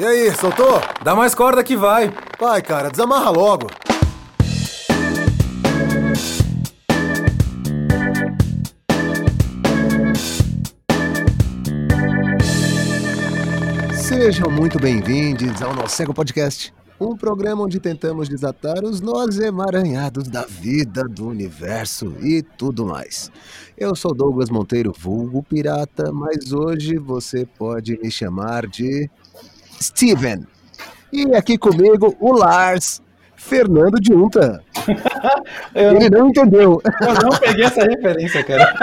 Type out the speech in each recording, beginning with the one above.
E aí, soltou? Dá mais corda que vai. Vai, cara, desamarra logo. Sejam muito bem-vindos ao nosso Cego Podcast, um programa onde tentamos desatar os nós emaranhados da vida, do universo e tudo mais. Eu sou Douglas Monteiro, vulgo pirata, mas hoje você pode me chamar de Steven. E aqui comigo o Lars Fernando de Unta. Eu Ele não entendeu. Eu não peguei essa referência, cara.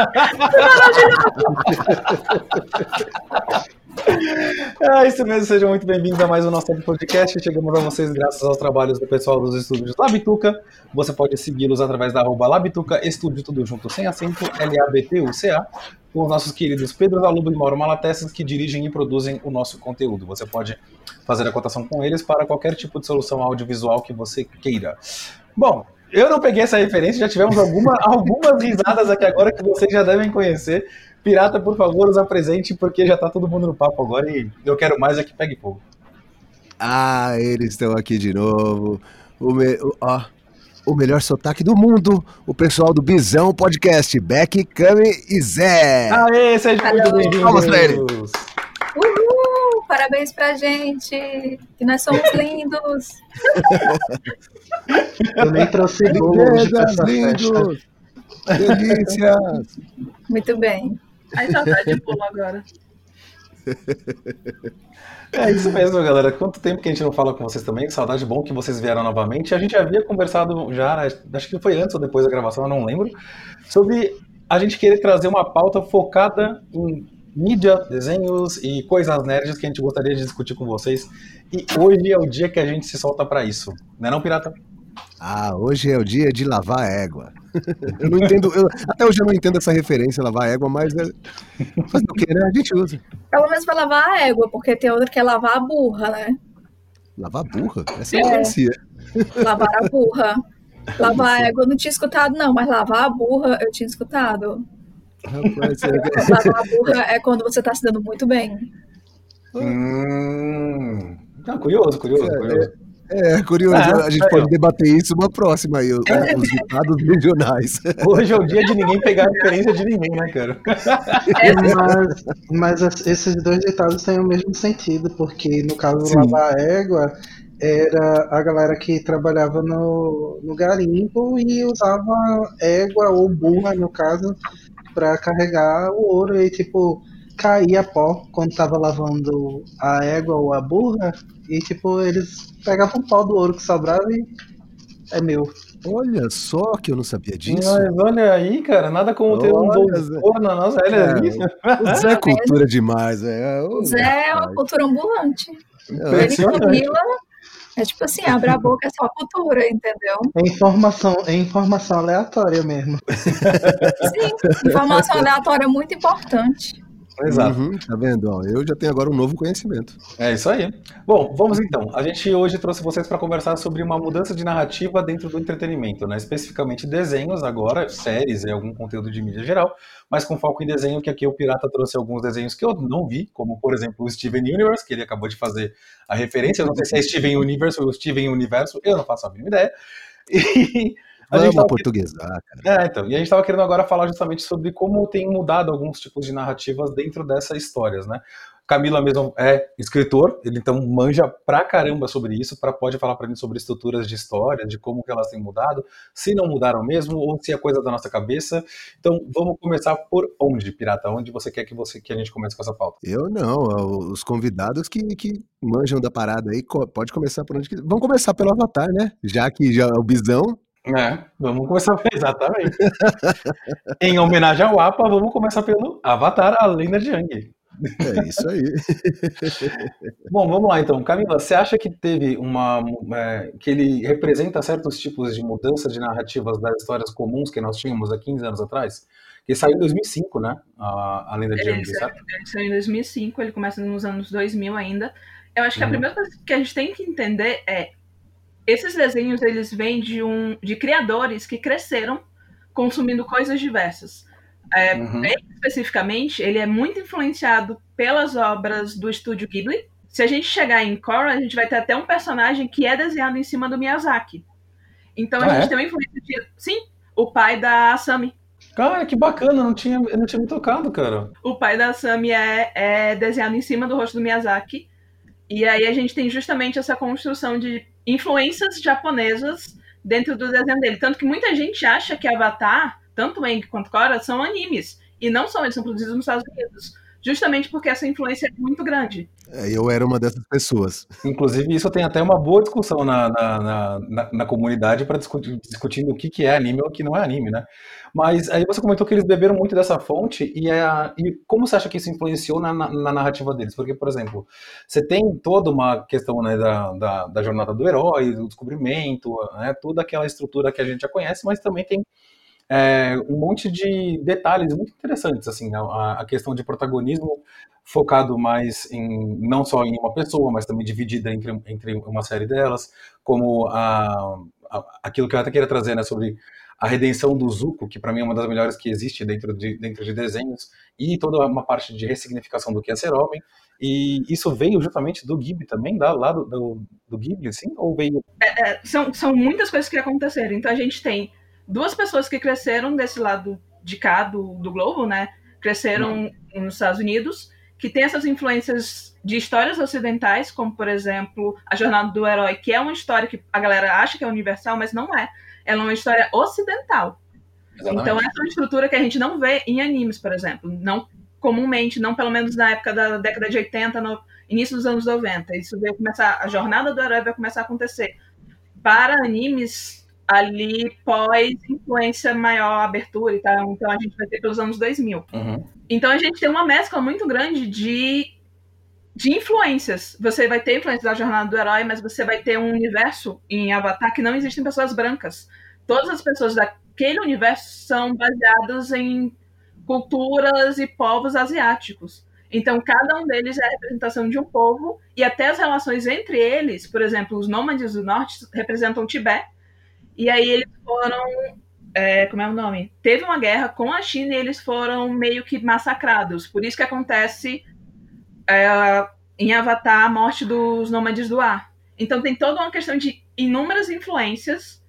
É isso mesmo, sejam muito bem-vindos a mais um nosso podcast. Chegamos a vocês graças aos trabalhos do pessoal dos estúdios Labituca. Você pode segui-los através da arroba Labituca, estúdio tudo junto, sem acento, L-A-B-T-U-C-A, com os nossos queridos Pedro Zalubo e Mauro Malatestas, que dirigem e produzem o nosso conteúdo. Você pode fazer a cotação com eles para qualquer tipo de solução audiovisual que você queira. Bom, eu não peguei essa referência, já tivemos alguma, algumas risadas aqui agora que vocês já devem conhecer. Pirata, por favor, os apresente, porque já tá todo mundo no papo agora e eu quero mais é que pegue fogo. Ah, eles estão aqui de novo. O, me... o- ó, o melhor sotaque do mundo. O pessoal do Bisão Podcast. Beck, Cami e Zé. Aê, sejam muito bem-vindos. Palmas pra ele. Uhul! Parabéns pra gente! Que nós somos lindos! Eu nem trouxe bolo hoje pra Belezas, lindos. Delícias. Muito bem. Ai, saudade de bolo agora. É isso mesmo, galera. Quanto tempo que a gente não fala com vocês também? Que saudade bom que vocês vieram novamente. A gente havia conversado já, acho que foi antes ou depois da gravação, eu não lembro, sobre a gente querer trazer uma pauta focada em mídia, desenhos e coisas nerds que a gente gostaria de discutir com vocês. E hoje é o dia que a gente se solta pra isso. Não é não, pirata? Ah, hoje é o dia de lavar a égua. Eu não entendo, eu- até hoje eu não entendo essa referência, lavar a égua, mas é, fazer o que, né? A gente usa. Pelo menos pra lavar a égua, porque tem outra que é lavar a burra, né? Lavar a burra? Essa eu É. conhecia. Lavar a burra. Lavar a égua eu não tinha escutado, não, mas lavar a burra eu tinha escutado. Rapaz, é- Lavar a burra é quando você tá se dando muito bem. Hum. Não, curioso, curioso, curioso. É, curioso, Ah, a gente pode ó. debater isso uma próxima aí, o- os ditados regionais. Hoje é o dia de ninguém pegar a referência de ninguém, né, cara? Mas, mas as- esses dois ditados têm o mesmo sentido, porque no caso Sim. lavar a égua era a galera que trabalhava no, no garimpo e usava égua ou burra, no caso, para carregar o ouro e tipo caía pó quando tava lavando a égua ou a burra e tipo eles pegavam o pó do ouro que sobrava e é meu. Olha só que eu não sabia disso. Mas olha aí, cara, nada como ter um doutor na nossa. Cara, é? O Zé é cultura demais, é. Ô, Zé é uma cultura ambulante. É, Ele. Camila é tipo assim, abre a boca é só cultura, entendeu? É informação, é informação aleatória mesmo. Sim, informação aleatória é muito importante. Exato. Uhum, tá vendo? Ó, eu já tenho agora um novo conhecimento. É isso aí. Bom, vamos então. A gente hoje trouxe vocês para conversar sobre uma mudança de narrativa dentro do entretenimento, né? Especificamente desenhos agora, séries e algum conteúdo de mídia geral, mas com foco em desenho, que aqui o Pirata trouxe alguns desenhos que eu não vi, como por exemplo o Steven Universe, que ele acabou de fazer a referência. Eu não sei se é Steven Universe ou Steven Universo, eu não faço a mínima ideia. E a gente tava portuguesar, cara. É, então. E a gente estava querendo agora falar justamente sobre como tem mudado alguns tipos de narrativas dentro dessas histórias, né? Camila mesmo é escritor, ele então manja pra caramba sobre isso, para pode falar pra gente sobre estruturas de história, de como que elas têm mudado, se não mudaram mesmo ou se é coisa da nossa cabeça. Então, vamos começar por onde, Pirata? Onde você quer que você que a gente comece com essa pauta? Eu não, ó, os convidados que, que manjam da parada aí, pode começar por onde. Vamos começar pelo Avatar, né? Já que já é o Bisão. É, vamos começar exatamente. em homenagem ao APA, vamos começar pelo Avatar, a lenda de Aang. É isso aí. Bom, vamos lá então. Camila, você acha que teve uma. é, que ele representa certos tipos de mudança de narrativas das histórias comuns que nós tínhamos há 15 anos atrás? Que saiu em 2005, né? A, a Lenda de Ele Aang, saiu, certo? ele saiu em 2005, ele começa nos anos 2000 ainda. Eu acho que a Uhum. primeira coisa que a gente tem que entender é esses desenhos eles vêm de um de criadores que cresceram consumindo coisas diversas. É, Uhum. Ele, especificamente, ele é muito influenciado pelas obras do estúdio Ghibli. Se a gente chegar em Korra, a gente vai ter até um personagem que é desenhado em cima do Miyazaki. Então a Ah, gente é? tem uma influência de. Sim, o pai da Asami. Cara, que bacana, não tinha, eu não tinha me tocado, cara. O pai da Asami é, é desenhado em cima do rosto do Miyazaki. E aí a gente tem justamente essa construção de influências japonesas dentro do desenho dele. Tanto que muita gente acha que Avatar, tanto Aang quanto Korra, são animes. E não são, eles são produzidos nos Estados Unidos. Justamente porque essa influência é muito grande. É, Eu era uma dessas pessoas. Inclusive, isso tem até uma boa discussão na, na, na, na- comunidade para discutir discutindo o que, que é anime ou o que não é anime, né? Mas aí você comentou que eles beberam muito dessa fonte e, é e como você acha que isso influenciou na, na, na narrativa deles? Porque, por exemplo, você tem toda uma questão né, da, da, da jornada do herói, do descobrimento, né, toda aquela estrutura que a gente já conhece, mas também tem é, um monte de detalhes muito interessantes, assim, a, a questão de protagonismo focado mais em não só em uma pessoa, mas também dividida entre, entre uma série delas, como a, a- aquilo que eu até queria trazer, né, sobre a redenção do Zuko, que para mim é uma das melhores que existe dentro de, dentro de desenhos, e toda uma parte de ressignificação do que é ser homem, e isso veio justamente do Ghibli também, da, lá do, do, do Ghibli, sim? Ou veio... É, são, são muitas coisas que aconteceram. Então a gente tem duas pessoas que cresceram desse lado de cá do, do globo, né? Cresceram nos Estados Unidos, que tem essas influências de histórias ocidentais, como por exemplo a Jornada do Herói, que é uma história que a galera acha que é universal, mas não é. Ela é uma história ocidental. Então essa é uma estrutura que a gente não vê em animes, por exemplo. Não comumente, não pelo menos na época da década de 80, no início dos anos 90. Isso veio começar, a jornada do herói vai começar a acontecer. Para animes, ali pós influência maior, abertura e tal, então a gente vai ter pelos anos 2000. Uhum. Então a gente tem uma mescla muito grande de, de influências. Você vai ter influência da jornada do herói, mas você vai ter um universo em Avatar que não existem pessoas brancas. Todas as pessoas daquele universo são baseadas em culturas e povos asiáticos. Então, cada um deles é a representação de um povo, e até as relações entre eles, por exemplo, os nômades do norte representam o Tibete, e aí eles foram. É, como é o nome? Teve uma guerra com a China e eles foram meio que massacrados. Por isso que acontece é, em Avatar a morte dos nômades do ar. Então, tem toda uma questão de inúmeras influências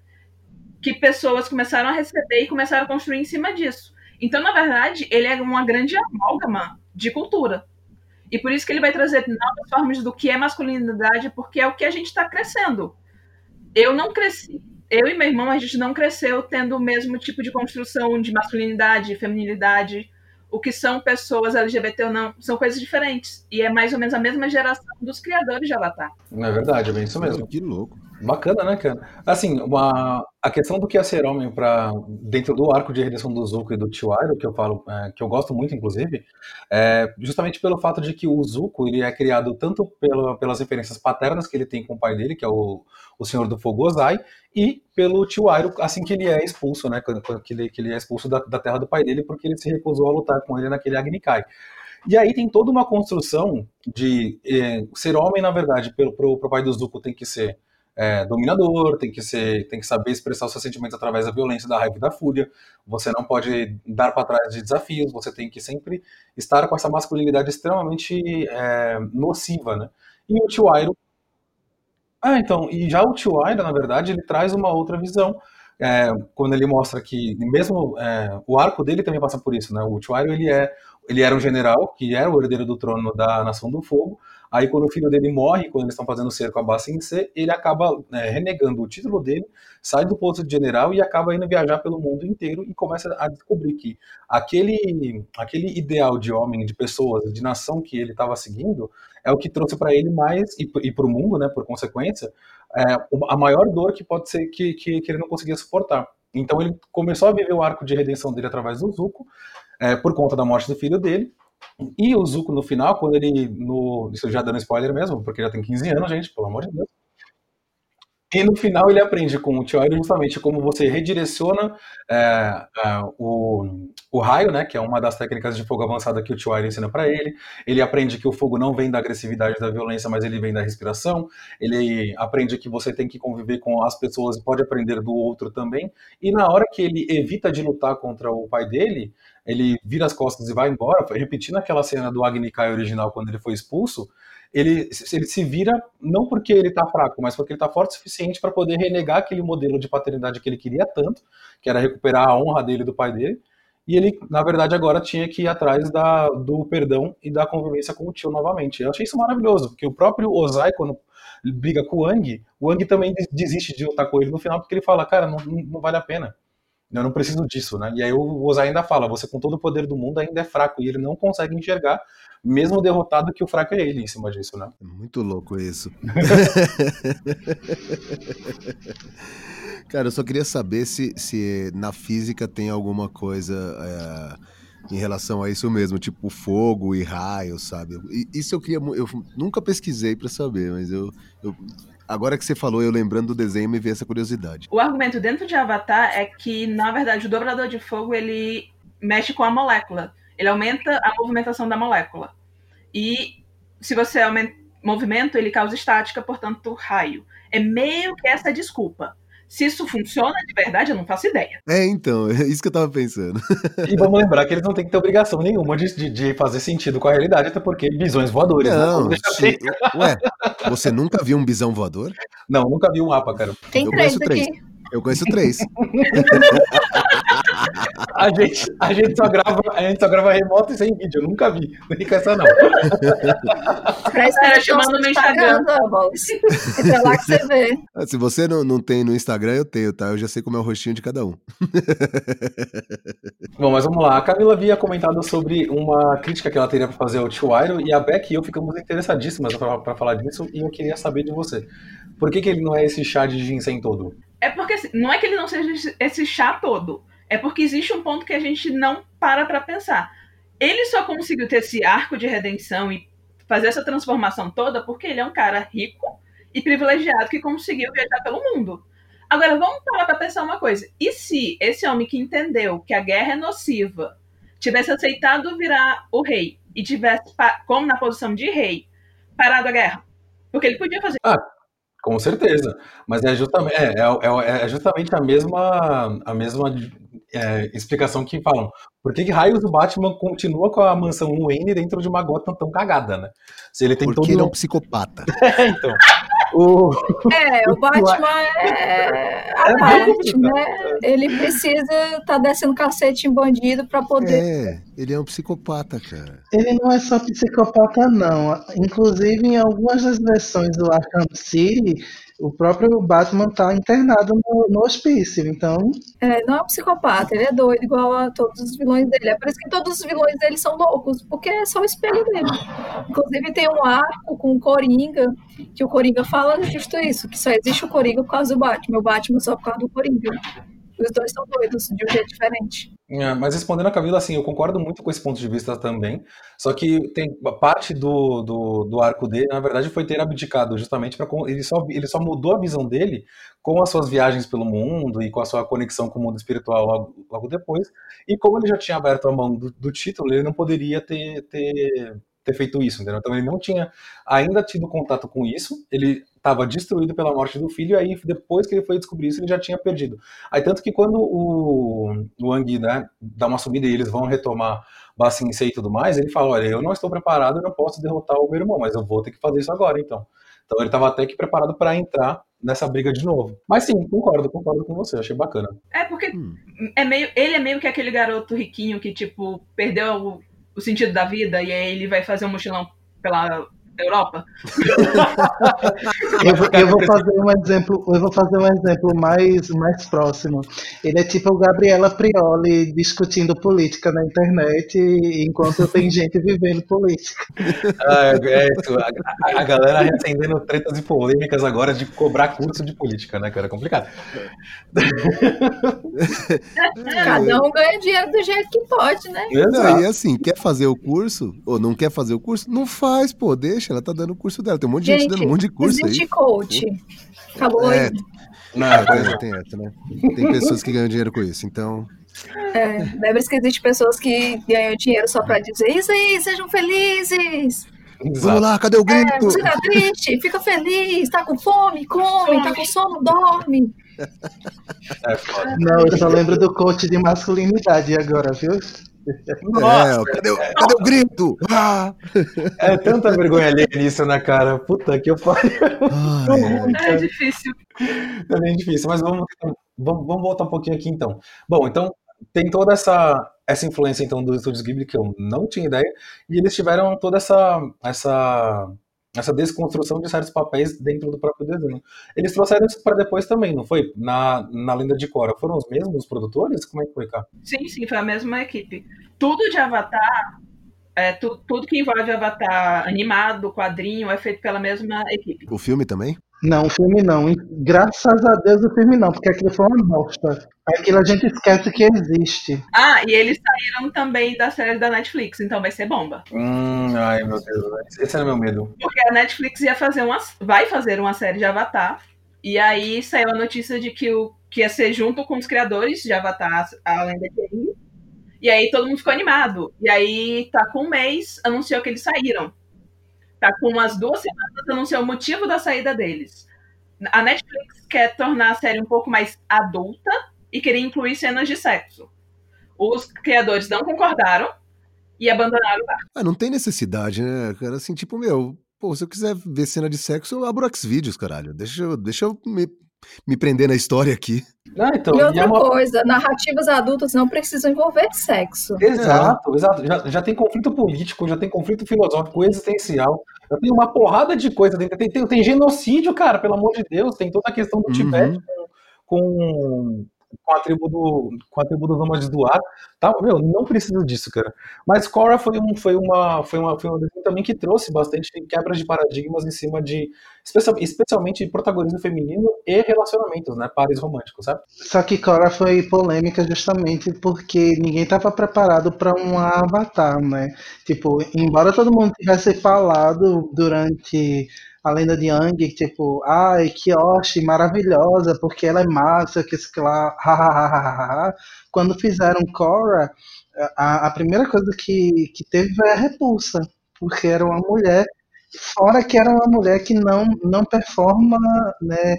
que pessoas começaram a receber e começaram a construir em cima disso. Então, na verdade, ele é uma grande amálgama de cultura. E por isso que ele vai trazer novas formas do que é masculinidade, porque é o que a gente está crescendo. Eu não cresci, eu e meu irmão, a gente não cresceu tendo o mesmo tipo de construção de masculinidade, feminilidade. O que são pessoas LGBT ou não, são coisas diferentes. E é mais ou menos a mesma geração dos criadores de Avatar. Não é verdade, é bem isso mesmo. Que louco. Bacana, né, cara? Assim, uma, a questão do que é ser homem para dentro do arco de redenção do Zuko e do Chiwiro, que eu falo, é, que eu gosto muito, inclusive, é justamente pelo fato de que o Zuko ele é criado tanto pela, pelas referências paternas que ele tem com o pai dele, que é o, o Senhor do Fogo Ozai, e pelo Chiwiro assim que ele é expulso, né, que, ele, que ele é expulso da, da terra do pai dele porque ele se recusou a lutar com ele naquele Agni Kai. E aí tem toda uma construção de eh, ser homem, na verdade, pelo pro, pro pai do Zuko tem que ser é, dominador, tem que ser, tem que saber expressar os seus sentimentos através da violência, da raiva e da fúria. Você não pode dar para trás de desafios. Você tem que sempre estar com essa masculinidade extremamente é, nociva, né? E o Chiwiro, ah, então, e já o Chiwiro, na verdade, ele traz uma outra visão. É, quando ele mostra que mesmo é, o arco dele também passa por isso, né? O Chiwiro ele é ele era um general que era o herdeiro do trono da Nação do Fogo. Aí, quando o filho dele morre, quando eles estão fazendo cerco a Bassin C, ele acaba né, renegando o título dele, sai do posto de general e acaba indo viajar pelo mundo inteiro e começa a descobrir que aquele, aquele ideal de homem, de pessoas, de nação que ele estava seguindo, é o que trouxe para ele mais, e, e para o mundo, né, por consequência, é, a maior dor que pode ser que, que, que ele não conseguia suportar. Então ele começou a viver o arco de redenção dele através do Zuko, é, por conta da morte do filho dele. E o Zuko, no final, quando ele. No, isso já dando spoiler mesmo, porque já tem 15 anos, gente, pelo amor de Deus. E no final ele aprende com o Chiwiro justamente como você redireciona é, é, o, o raio, né, que é uma das técnicas de fogo avançada que o Chiwiro ensina para ele. Ele aprende que o fogo não vem da agressividade da violência, mas ele vem da respiração. Ele aprende que você tem que conviver com as pessoas e pode aprender do outro também. E na hora que ele evita de lutar contra o pai dele, ele vira as costas e vai embora, repetindo aquela cena do Agni Kai original quando ele foi expulso, ele, ele se vira não porque ele tá fraco, mas porque ele tá forte o suficiente para poder renegar aquele modelo de paternidade que ele queria tanto, que era recuperar a honra dele do pai dele, e ele, na verdade, agora tinha que ir atrás da, do perdão e da convivência com o tio novamente. Eu achei isso maravilhoso, porque o próprio Ozai, quando briga com o Wang, o Wang também desiste de lutar com ele no final, porque ele fala, cara, não, não vale a pena. Eu não preciso disso, né? E aí o Ozai ainda fala, você com todo o poder do mundo ainda é fraco, e ele não consegue enxergar, mesmo derrotado, que o fraco é ele em cima disso, né? É muito louco isso. Cara, eu só queria saber se, se na física tem alguma coisa é, em relação a isso mesmo, tipo fogo e raio, sabe? Isso eu queria. Eu nunca pesquisei para saber, mas eu, eu, Agora que você falou, eu lembrando do desenho, me veio essa curiosidade. O argumento dentro de Avatar é que, na verdade, o dobrador de fogo ele mexe com a molécula. Ele aumenta a movimentação da molécula. E se você aumenta movimento, ele causa estática, portanto, raio. É meio que essa desculpa. Se isso funciona de verdade, eu não faço ideia. É, então, é isso que eu tava pensando. E vamos lembrar que eles não têm que ter obrigação nenhuma de, de, de fazer sentido com a realidade, até porque bisões voadores, né? não, né? Se... Ué, você nunca viu um bisão voador? Não, nunca vi um APA, cara. Tem eu três aqui. Três. Eu conheço três. a, gente, a, gente só grava, a gente só grava remoto e sem vídeo. Eu nunca vi. Não fica essa, não. Era chamando no Instagram. É lá que você vê. Ah, se você não, não tem no Instagram, eu tenho, tá? Eu já sei como é o rostinho de cada um. Bom, mas vamos lá. A Camila havia comentado sobre uma crítica que ela teria para fazer ao Tio Iron e a Beck e eu ficamos interessadíssimas para falar disso e eu queria saber de você. Por que, que ele não é esse chá de ginseng todo? É porque assim, não é que ele não seja esse chá todo. É porque existe um ponto que a gente não para para pensar. Ele só conseguiu ter esse arco de redenção e fazer essa transformação toda porque ele é um cara rico e privilegiado que conseguiu viajar pelo mundo. Agora, vamos parar para pensar uma coisa. E se esse homem que entendeu que a guerra é nociva tivesse aceitado virar o rei e tivesse, como na posição de rei, parado a guerra? Porque ele podia fazer. Ah, com certeza. Mas é justamente, é, é, é justamente a mesma, a mesma é, explicação que falam. Por que, que raios o Batman continua com a mansão Wayne dentro de uma gota tão cagada, né? Se ele tem Porque todo... ele é um psicopata. é, então. O... É, o Batman é a é parte, né? Ele precisa estar tá descendo cacete em bandido para poder. É, ele é um psicopata, cara. Ele não é só psicopata, não. Inclusive, em algumas das versões do Arkham City, o próprio Batman tá internado no, no hospício, então. É, não é um psicopata, ele é doido, igual a todos os vilões dele. É por isso que todos os vilões dele são loucos, porque é só o espelho dele. Inclusive, tem um arco com o Coringa, que o Coringa fala justo isso, que só existe o Coringa por causa do Batman, o Batman só por causa do Coringa. Os dois são doidos, de um jeito diferente. É, mas respondendo a Camila, assim, eu concordo muito com esse ponto de vista também. Só que tem parte do, do, do arco dele, na verdade, foi ter abdicado justamente para ele só ele só mudou a visão dele com as suas viagens pelo mundo e com a sua conexão com o mundo espiritual logo, logo depois. E como ele já tinha aberto a mão do, do título, ele não poderia ter, ter ter feito isso, entendeu? Então ele não tinha ainda tido contato com isso, ele estava destruído pela morte do filho, e aí depois que ele foi descobrir isso, ele já tinha perdido. Aí tanto que quando o, o Wang né, dá uma subida e eles vão retomar Bassin e tudo mais, ele fala, olha, eu não estou preparado, eu não posso derrotar o meu irmão, mas eu vou ter que fazer isso agora, então. Então ele estava até que preparado para entrar nessa briga de novo. Mas sim, concordo, concordo com você, achei bacana. É porque hum. é meio, ele é meio que aquele garoto riquinho que, tipo, perdeu o, o sentido da vida e aí ele vai fazer um mochilão pela Europa. eu, vou, eu, vou fazer um exemplo, eu vou fazer um exemplo mais, mais próximo. Ele é tipo o Gabriela Prioli discutindo política na internet enquanto tem gente vivendo política. Ah, é, é a, a, galera recendendo tretas e polêmicas agora de cobrar curso de política, né, cara? É complicado. Cada um ganha dinheiro do jeito que pode, né? Não, e assim, quer fazer o curso, ou não quer fazer o curso, não faz, pô, deixa ela tá dando o curso dela. Tem um monte de gente, gente dando um monte de curso existe aí. coach. Acabou é, Não, é, tem, tem essa, né? Tem pessoas que ganham dinheiro com isso, então. É, lembra que existem pessoas que ganham dinheiro só pra dizer isso aí, sejam felizes. Exato. Vamos lá, cadê o grito? É, você tá triste, fica feliz, tá com fome, come, tá com sono, dorme. É foda. Não, eu só lembro do coach de masculinidade agora, viu? É, ó, cadê, o- cadê o grito? Ah! É tanta vergonha alheia nisso na cara. Puta que eu. Ai, ai. É difícil. É bem difícil, mas vamos, vamos, vamos voltar um pouquinho aqui então. Bom, então tem toda essa, essa influência então dos estúdios Ghibli que eu não tinha ideia, e eles tiveram toda essa, essa, essa desconstrução de certos papéis dentro do próprio desenho. Eles trouxeram isso para depois também, não foi? Na, na Lenda de Korra, foram os mesmos produtores? Como é que foi, cá? Sim, sim, foi a mesma equipe. Tudo de Avatar, é, tu- tudo que envolve Avatar animado, quadrinho, é feito pela mesma equipe. O filme também? Não, o filme não. Graças a Deus o filme não, porque aquilo foi uma bosta. Aquilo a gente esquece que existe. Ah, e eles saíram também da série da Netflix, então vai ser bomba. Hum, ai meu Deus, esse era meu medo. Porque a Netflix ia fazer uma, vai fazer uma série de Avatar, e aí saiu a notícia de que, o, que ia ser junto com os criadores de Avatar, a Lenda de Aang, e aí todo mundo ficou animado. E aí tá com um mês, anunciou que eles saíram. Tá com umas duas semanas, anunciou o motivo da saída deles. A Netflix quer tornar a série um pouco mais adulta e queria incluir cenas de sexo. Os criadores não concordaram e abandonaram o barco. Ah, não tem necessidade, né, cara? Assim, tipo, meu, pô, se eu quiser ver cena de sexo, eu abro Xvideos, caralho. Deixa deixa eu me, me prender na história aqui. Ah, então, E e é outra uma- coisa, narrativas adultas não precisam envolver sexo. Exato, exato. Já, já tem conflito político, já tem conflito filosófico, existencial, já tem uma porrada de coisa dentro. Tem, tem, tem genocídio, cara, pelo amor de Deus. Tem toda a questão do Uhum. Tibete com, com, com a tribo do com a tribo dos nômades do ar. Tá, meu, não precisa disso, cara. Mas Korra foi um foi uma foi uma foi um desenho também que trouxe bastante quebras de paradigmas em cima de especial- especialmente protagonismo feminino e relacionamentos, né, pares românticos, sabe? Só que Korra foi polêmica justamente porque ninguém estava preparado para um avatar, né? Tipo, embora todo mundo tivesse falado durante a lenda de que, tipo, ai, que Oshi, maravilhosa, porque ela é massa, que que lá, hahaha. Quando fizeram Korra, a, a primeira coisa que, que teve foi a repulsa, porque era uma mulher, fora que era uma mulher que não, não performa, né?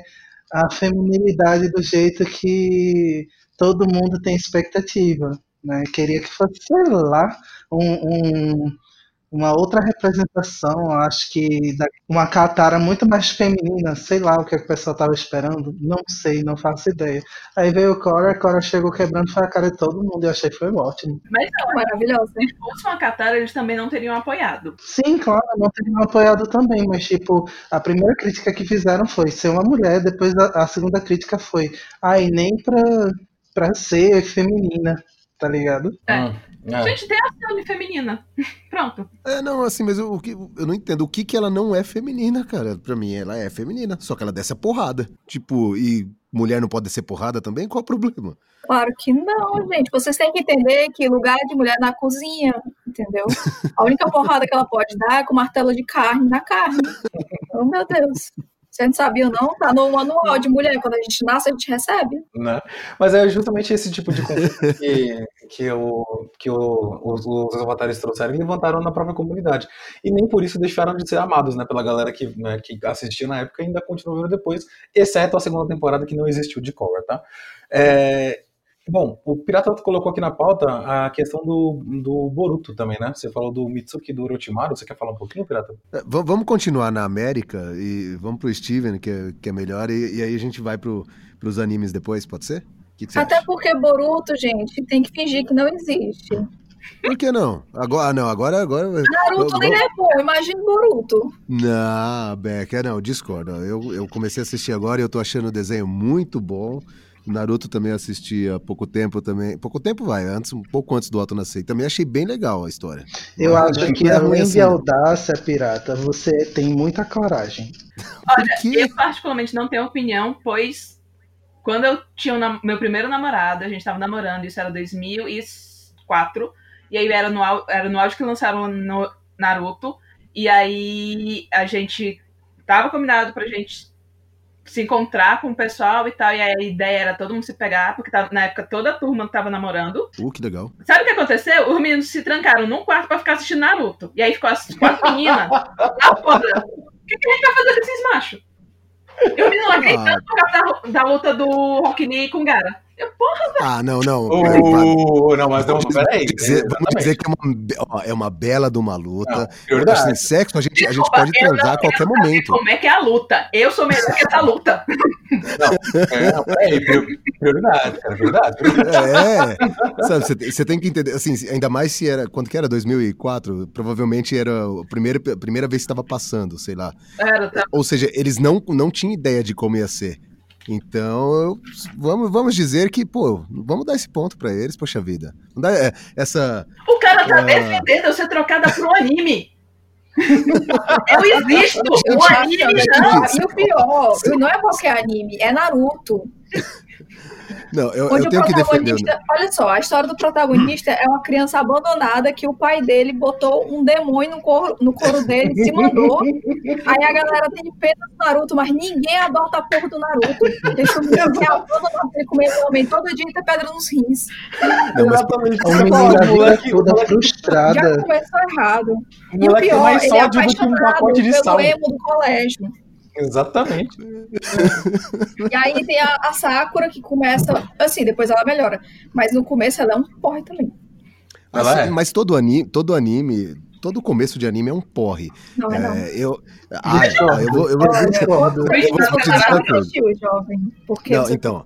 a feminilidade do jeito que todo mundo tem expectativa. Né? Queria que fosse, sei lá, um, um- uma outra representação, acho que uma Katara muito mais feminina, sei lá o que, o pessoal estava esperando, não sei, não faço ideia. Aí veio o Cora, a Cora chegou quebrando foi a cara de todo mundo, eu achei que foi ótimo. Mas não, Maravilhosa. se fosse uma Katara, eles também não teriam apoiado. Sim, claro, não teriam apoiado também, mas tipo, a primeira crítica que fizeram foi ser uma mulher, depois a, a segunda crítica foi, ai, nem pra, pra ser feminina, tá ligado? É. É. Gente, tem a Sami feminina. Pronto. É, não, assim, mas eu, o que, eu não entendo. O que que ela não é feminina, cara? Pra mim, ela é feminina. Só que ela desce a porrada. Tipo, e mulher não pode descer porrada também? Qual o problema? Claro que não, gente. Vocês têm que entender que lugar de mulher é na cozinha, entendeu? A única porrada que ela pode dar é com martelo de carne na carne. Oh, meu Deus. Você não sabia, não? Tá no manual de mulher. Quando a gente nasce, a gente recebe. né? Mas é justamente esse tipo de conflito que, que, o, que o- os, os avatares trouxeram e levantaram na própria comunidade. E nem por isso deixaram de ser amados, né? Pela galera que, né, que assistia na época e ainda continuou depois, exceto a segunda temporada que não existiu de Korra, tá? É, bom, o Pirata colocou aqui na pauta a questão do, do Boruto também, né? Você falou do Mitsuki do Orochimaru, você quer falar um pouquinho, Pirata? É, va- vamos continuar na América e vamos pro Steven, que é, que é melhor, e, e aí a gente vai pro, pros animes depois, pode ser? Que, que Até acha? porque Boruto, gente, tem que fingir que não existe. Por que não? Agora, ah, não, agora, agora... Naruto nem é bom, imagina Boruto. Não, Becker, não, discordo. Eu, eu comecei a assistir agora e eu tô achando o desenho muito bom. Naruto também assisti há pouco tempo também. Pouco tempo vai, antes, um pouco antes do Otto nascer. Também achei bem legal a história. Eu Mas acho que é além assim, de audácia, pirata, você tem muita coragem. Quê? Eu, particularmente, não tenho opinião, pois quando eu tinha nam- meu primeiro namorado, a gente tava namorando, isso era 2004, e aí era no, era no auge que lançaram no Naruto, e aí a gente tava combinado pra gente se encontrar com o pessoal e tal, e aí a ideia era todo mundo se pegar, porque tava- na época toda a turma tava namorando. Uh, que legal. Sabe o que aconteceu? Os meninos se trancaram num quarto pra ficar assistindo Naruto. E aí ficou as quatro meninas lá fora. O que, que a gente vai fazer com esses machos? Eu me larguei Ah. tanto por causa da, da luta do Rock Lee com o Gara. Porra, Ah, não, não. peraí. Oh, não, mas não, peraí. Vamos dizer, vamos dizer que é uma, é uma bela de uma luta. Não, prioridade. Assim, sexo a gente, a gente pode transar a qualquer saber momento. Como é que é a luta? Eu sou melhor que essa luta. É, não, peraí, prior- prioridade, cara, prioridade. prioridade. É, sabe, você tem- você tem que entender, assim, ainda mais se era, quando que era, 2004, provavelmente era a primeira, a primeira vez que estava passando, sei lá. Era, tá. Ou seja, eles não, não tinham ideia de como ia ser. Então, eu- vamos, vamos dizer que, pô, vamos dar esse ponto pra eles, poxa vida. Não dá, é, essa, O cara tá Ah. defendendo eu ser trocada pro anime. Eu existo! O anime não! E o pior, não é qualquer anime, é Naruto. Não, eu, Onde eu o tenho que defender. protagonista. Olha só, a história do protagonista é uma criança abandonada que o pai dele botou um demônio no couro, no couro dele, se mandou. Aí a galera tem pena do Naruto, mas ninguém adota a porra do Naruto. Deixa o menino que é abandonado ele comer homem todo dia e ter pedra nos rins. Não, mas Exatamente. A menina moleque, o toda moleque, frustrada. Já começou errado. E o pior, ele é sódio do que um apaixonado pacote de pelo sal. emo do colégio. Exatamente. E aí tem a, a Sakura que começa, assim, depois ela melhora. Mas no começo ela é um porre também. Ela assim, é. mas todo anime, todo anime, todo começo de anime é um porre. Não é não. É, eu, ah, eu vou, eu vou Discordo. Por eu vou te dizer uma coisa. assistiu, jovem. Porque Não, você- então.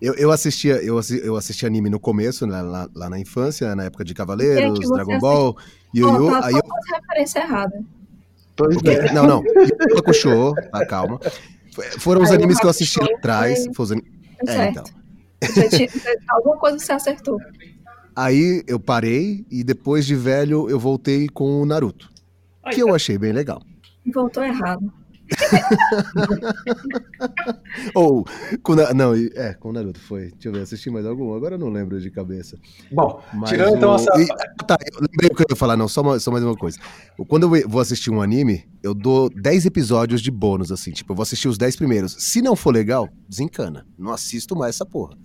Eu, eu assistia, eu, eu assisti anime no começo, né, lá, lá na infância, na época de é Cavaleiros, Dragon Ball, Yu Ó, Yu, tá aí eu. referências erradas. Pois Ok, é. Não, não. Hakusho, tá, calma. Foram os Aí animes que eu assisti lá atrás. foi- foi os É, certo. então. Tinha- alguma coisa você acertou. Aí eu parei e depois de velho eu voltei com o Naruto, que eu achei bem legal. Voltou errado. Ou, com, Na- não, é, com o Naruto foi. Deixa eu ver, assisti mais algum? Agora eu não lembro de cabeça. Bom, Mas tirando então o- essa. e- tá, eu lembrei o que eu ia falar, não, só, uma- só mais uma coisa. Quando eu vou assistir um anime, eu dou 10 episódios de bônus, assim, tipo, eu vou assistir os 10 primeiros. Se não for legal, desencana. Não assisto mais essa porra.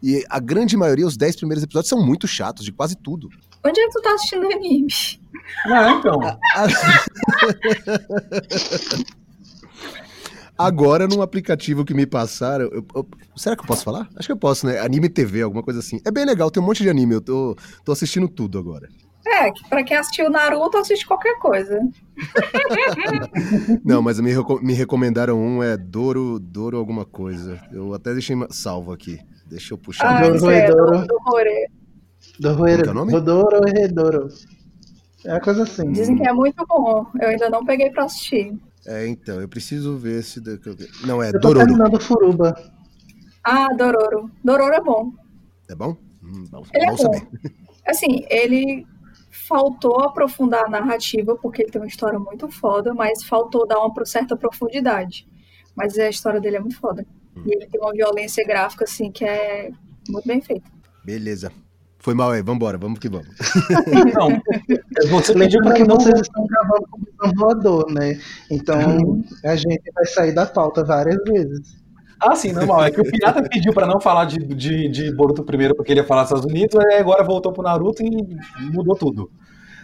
E a grande maioria, os 10 primeiros episódios são muito chatos, de quase tudo. Onde é que tu tá assistindo anime? Não, então. Agora, num aplicativo que me passaram. eu- eu- será que eu posso falar? Acho que eu posso, né? Anime TV, alguma coisa assim. É bem legal, tem um monte de anime. Eu tô, tô assistindo tudo agora. É, pra quem assistiu Naruto, assiste qualquer coisa. Não, mas me, me recomendaram um, é Doro, Doro alguma coisa. Eu até deixei salvo aqui. Deixa eu puxar. Ah, Doro, é do, Doro. do Rore. Do Como que é o nome? Rodoro e Redoro. É uma coisa assim. Dizem que é muito bom. Eu ainda não peguei pra assistir. É, então, eu preciso ver se. Não, é Eu tô Dororo. terminando Furuba. Ah, Dororo. Dororo é bom. É bom? Hum, bom, Ele é bom bom. saber. Assim, ele faltou aprofundar a narrativa, porque ele tem uma história muito foda, mas faltou dar uma certa profundidade. Mas a história dele é muito foda. E ele tem uma violência gráfica, assim, que é muito bem feita. Beleza. Foi mal aí, vambora, vamos que vamos. Não. Você pediu pra que não. vocês estão gravando com o voador, né? Então a gente vai sair da pauta várias vezes. Ah, sim, normal. É que o Pirata pediu pra não falar de, de, de Boruto primeiro porque ele ia falar dos Estados Unidos, aí agora voltou pro Naruto e mudou tudo.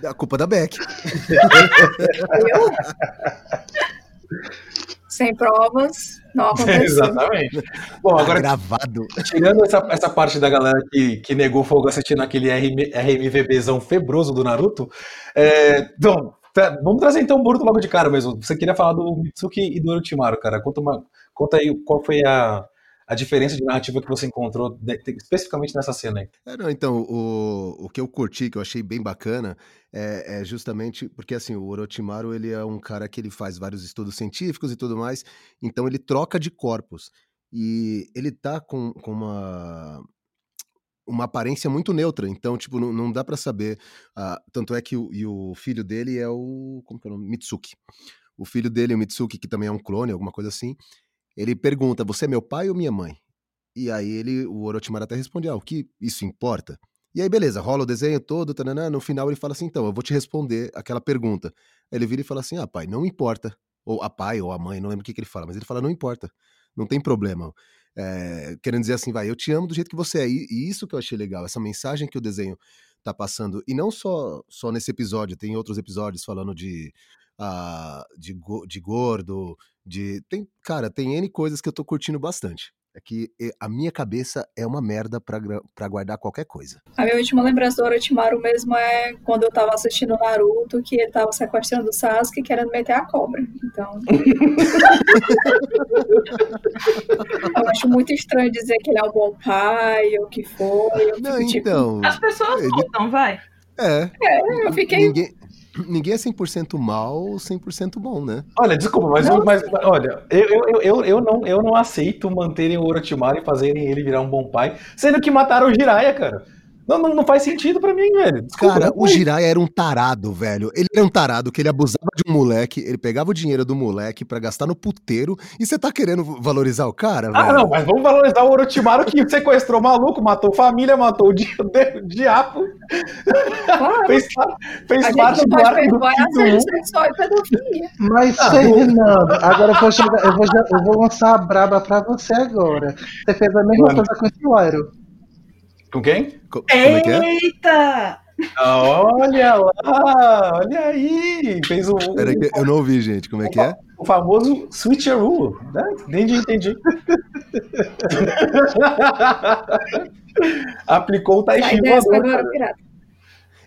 A culpa da Beck. Sem provas, não aconteceu. Exatamente. Bom, Tá agora gravado. tirando essa, essa parte da galera que, que negou fogo assistindo aquele RM, RMVBzão febroso do Naruto, é, então, tá, vamos trazer então o Boruto logo de cara mesmo. Você queria falar do Mitsuki e do Orochimaru, cara. Conta, uma, conta aí qual foi a, a diferença de narrativa que você encontrou especificamente nessa cena aí. É, não, então, o, o que eu curti, que eu achei bem bacana, é, é justamente porque, assim, o Orochimaru, ele é um cara que ele faz vários estudos científicos e tudo mais, então ele troca de corpos. E ele tá com, com uma, uma aparência muito neutra, então, tipo, não, não dá pra saber. ah, tanto é que o, e o filho dele é o. Como que é o nome? Mitsuki. O filho dele, o Mitsuki, que também é um clone, alguma coisa assim, ele pergunta: Você é meu pai ou minha mãe? E aí ele, o Orochimaru até responde: Ah, o que isso importa? E aí, beleza, rola o desenho todo, tananã, no final ele fala assim: então, eu vou te responder aquela pergunta. Aí ele vira e fala assim: ah, pai, não importa. Ou a pai ou a mãe, não lembro o que, que ele fala, mas ele fala: não importa, não tem problema. É, querendo dizer assim, vai, eu te amo do jeito que você é. E, e isso que eu achei legal, essa mensagem que o desenho tá passando. E não só, só nesse episódio, tem outros episódios falando de ah, de, go- de gordo, de. Tem, cara, tem N coisas que eu tô curtindo bastante. É que eh, a minha cabeça é uma merda pra guardar qualquer coisa. A minha última lembrança do Orochimaru mesmo é quando eu tava assistindo Naruto, que ele tava sequestrando o Sasuke e querendo meter a cobra. Então. eu acho muito estranho dizer que ele é um bom pai, ou que foi. Não, tipo, então. As pessoas Ele- mudam, vai. É. eu fiquei. Ninguém, ninguém é 100% mal ou 100% bom, né? Olha, desculpa, mas, Não. mas olha, eu, eu, eu, eu, eu não, eu não aceito manterem o Orochimaru e fazerem ele virar um bom pai, sendo que mataram o Jiraiya, cara. Não, não, não faz sentido pra mim, velho. Desculpa, Cara, o faz. Jiraiya era um tarado, velho. Ele era um tarado que ele abusava de um moleque, ele pegava o dinheiro do moleque pra gastar no puteiro, e você tá querendo valorizar o cara, velho? Ah, não, mas vamos valorizar o Orochimaru que sequestrou o maluco, matou família, matou o, di o diabo, Claro, fez, fez parte do pedofilia. Mas, Fernando, agora eu vou, jogar, eu, vou, eu vou lançar a braba pra você agora. Você fez a mesma Mano. coisa com o Tiwairo. Com quem? Co- Como é que é? Eita! Olha lá, olha aí. Fez o, Pera aí que eu não ouvi, gente. Como é que é? o famoso switcheroo. Né? Entendi, entendi. Aplicou o Tai Chi voador.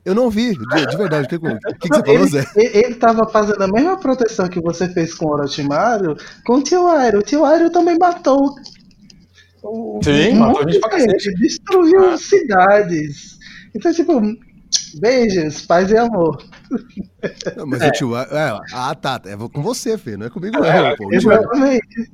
Eu não ouvi, de, de verdade. O que, o que, que você falou, Ele, Zé? ele, ele tava fazendo a mesma proteção que você fez com o Orochimaru com o Tiwairo. O Tiwairo também matou. O- Sim, um matou gente pra cacete. Destruiu Ah. cidades. Então, tipo, beijos, paz e amor. Não, mas o tio. É, ah, tá. É com você, Fê. Não é comigo, É, não, pô. O tio- Exatamente.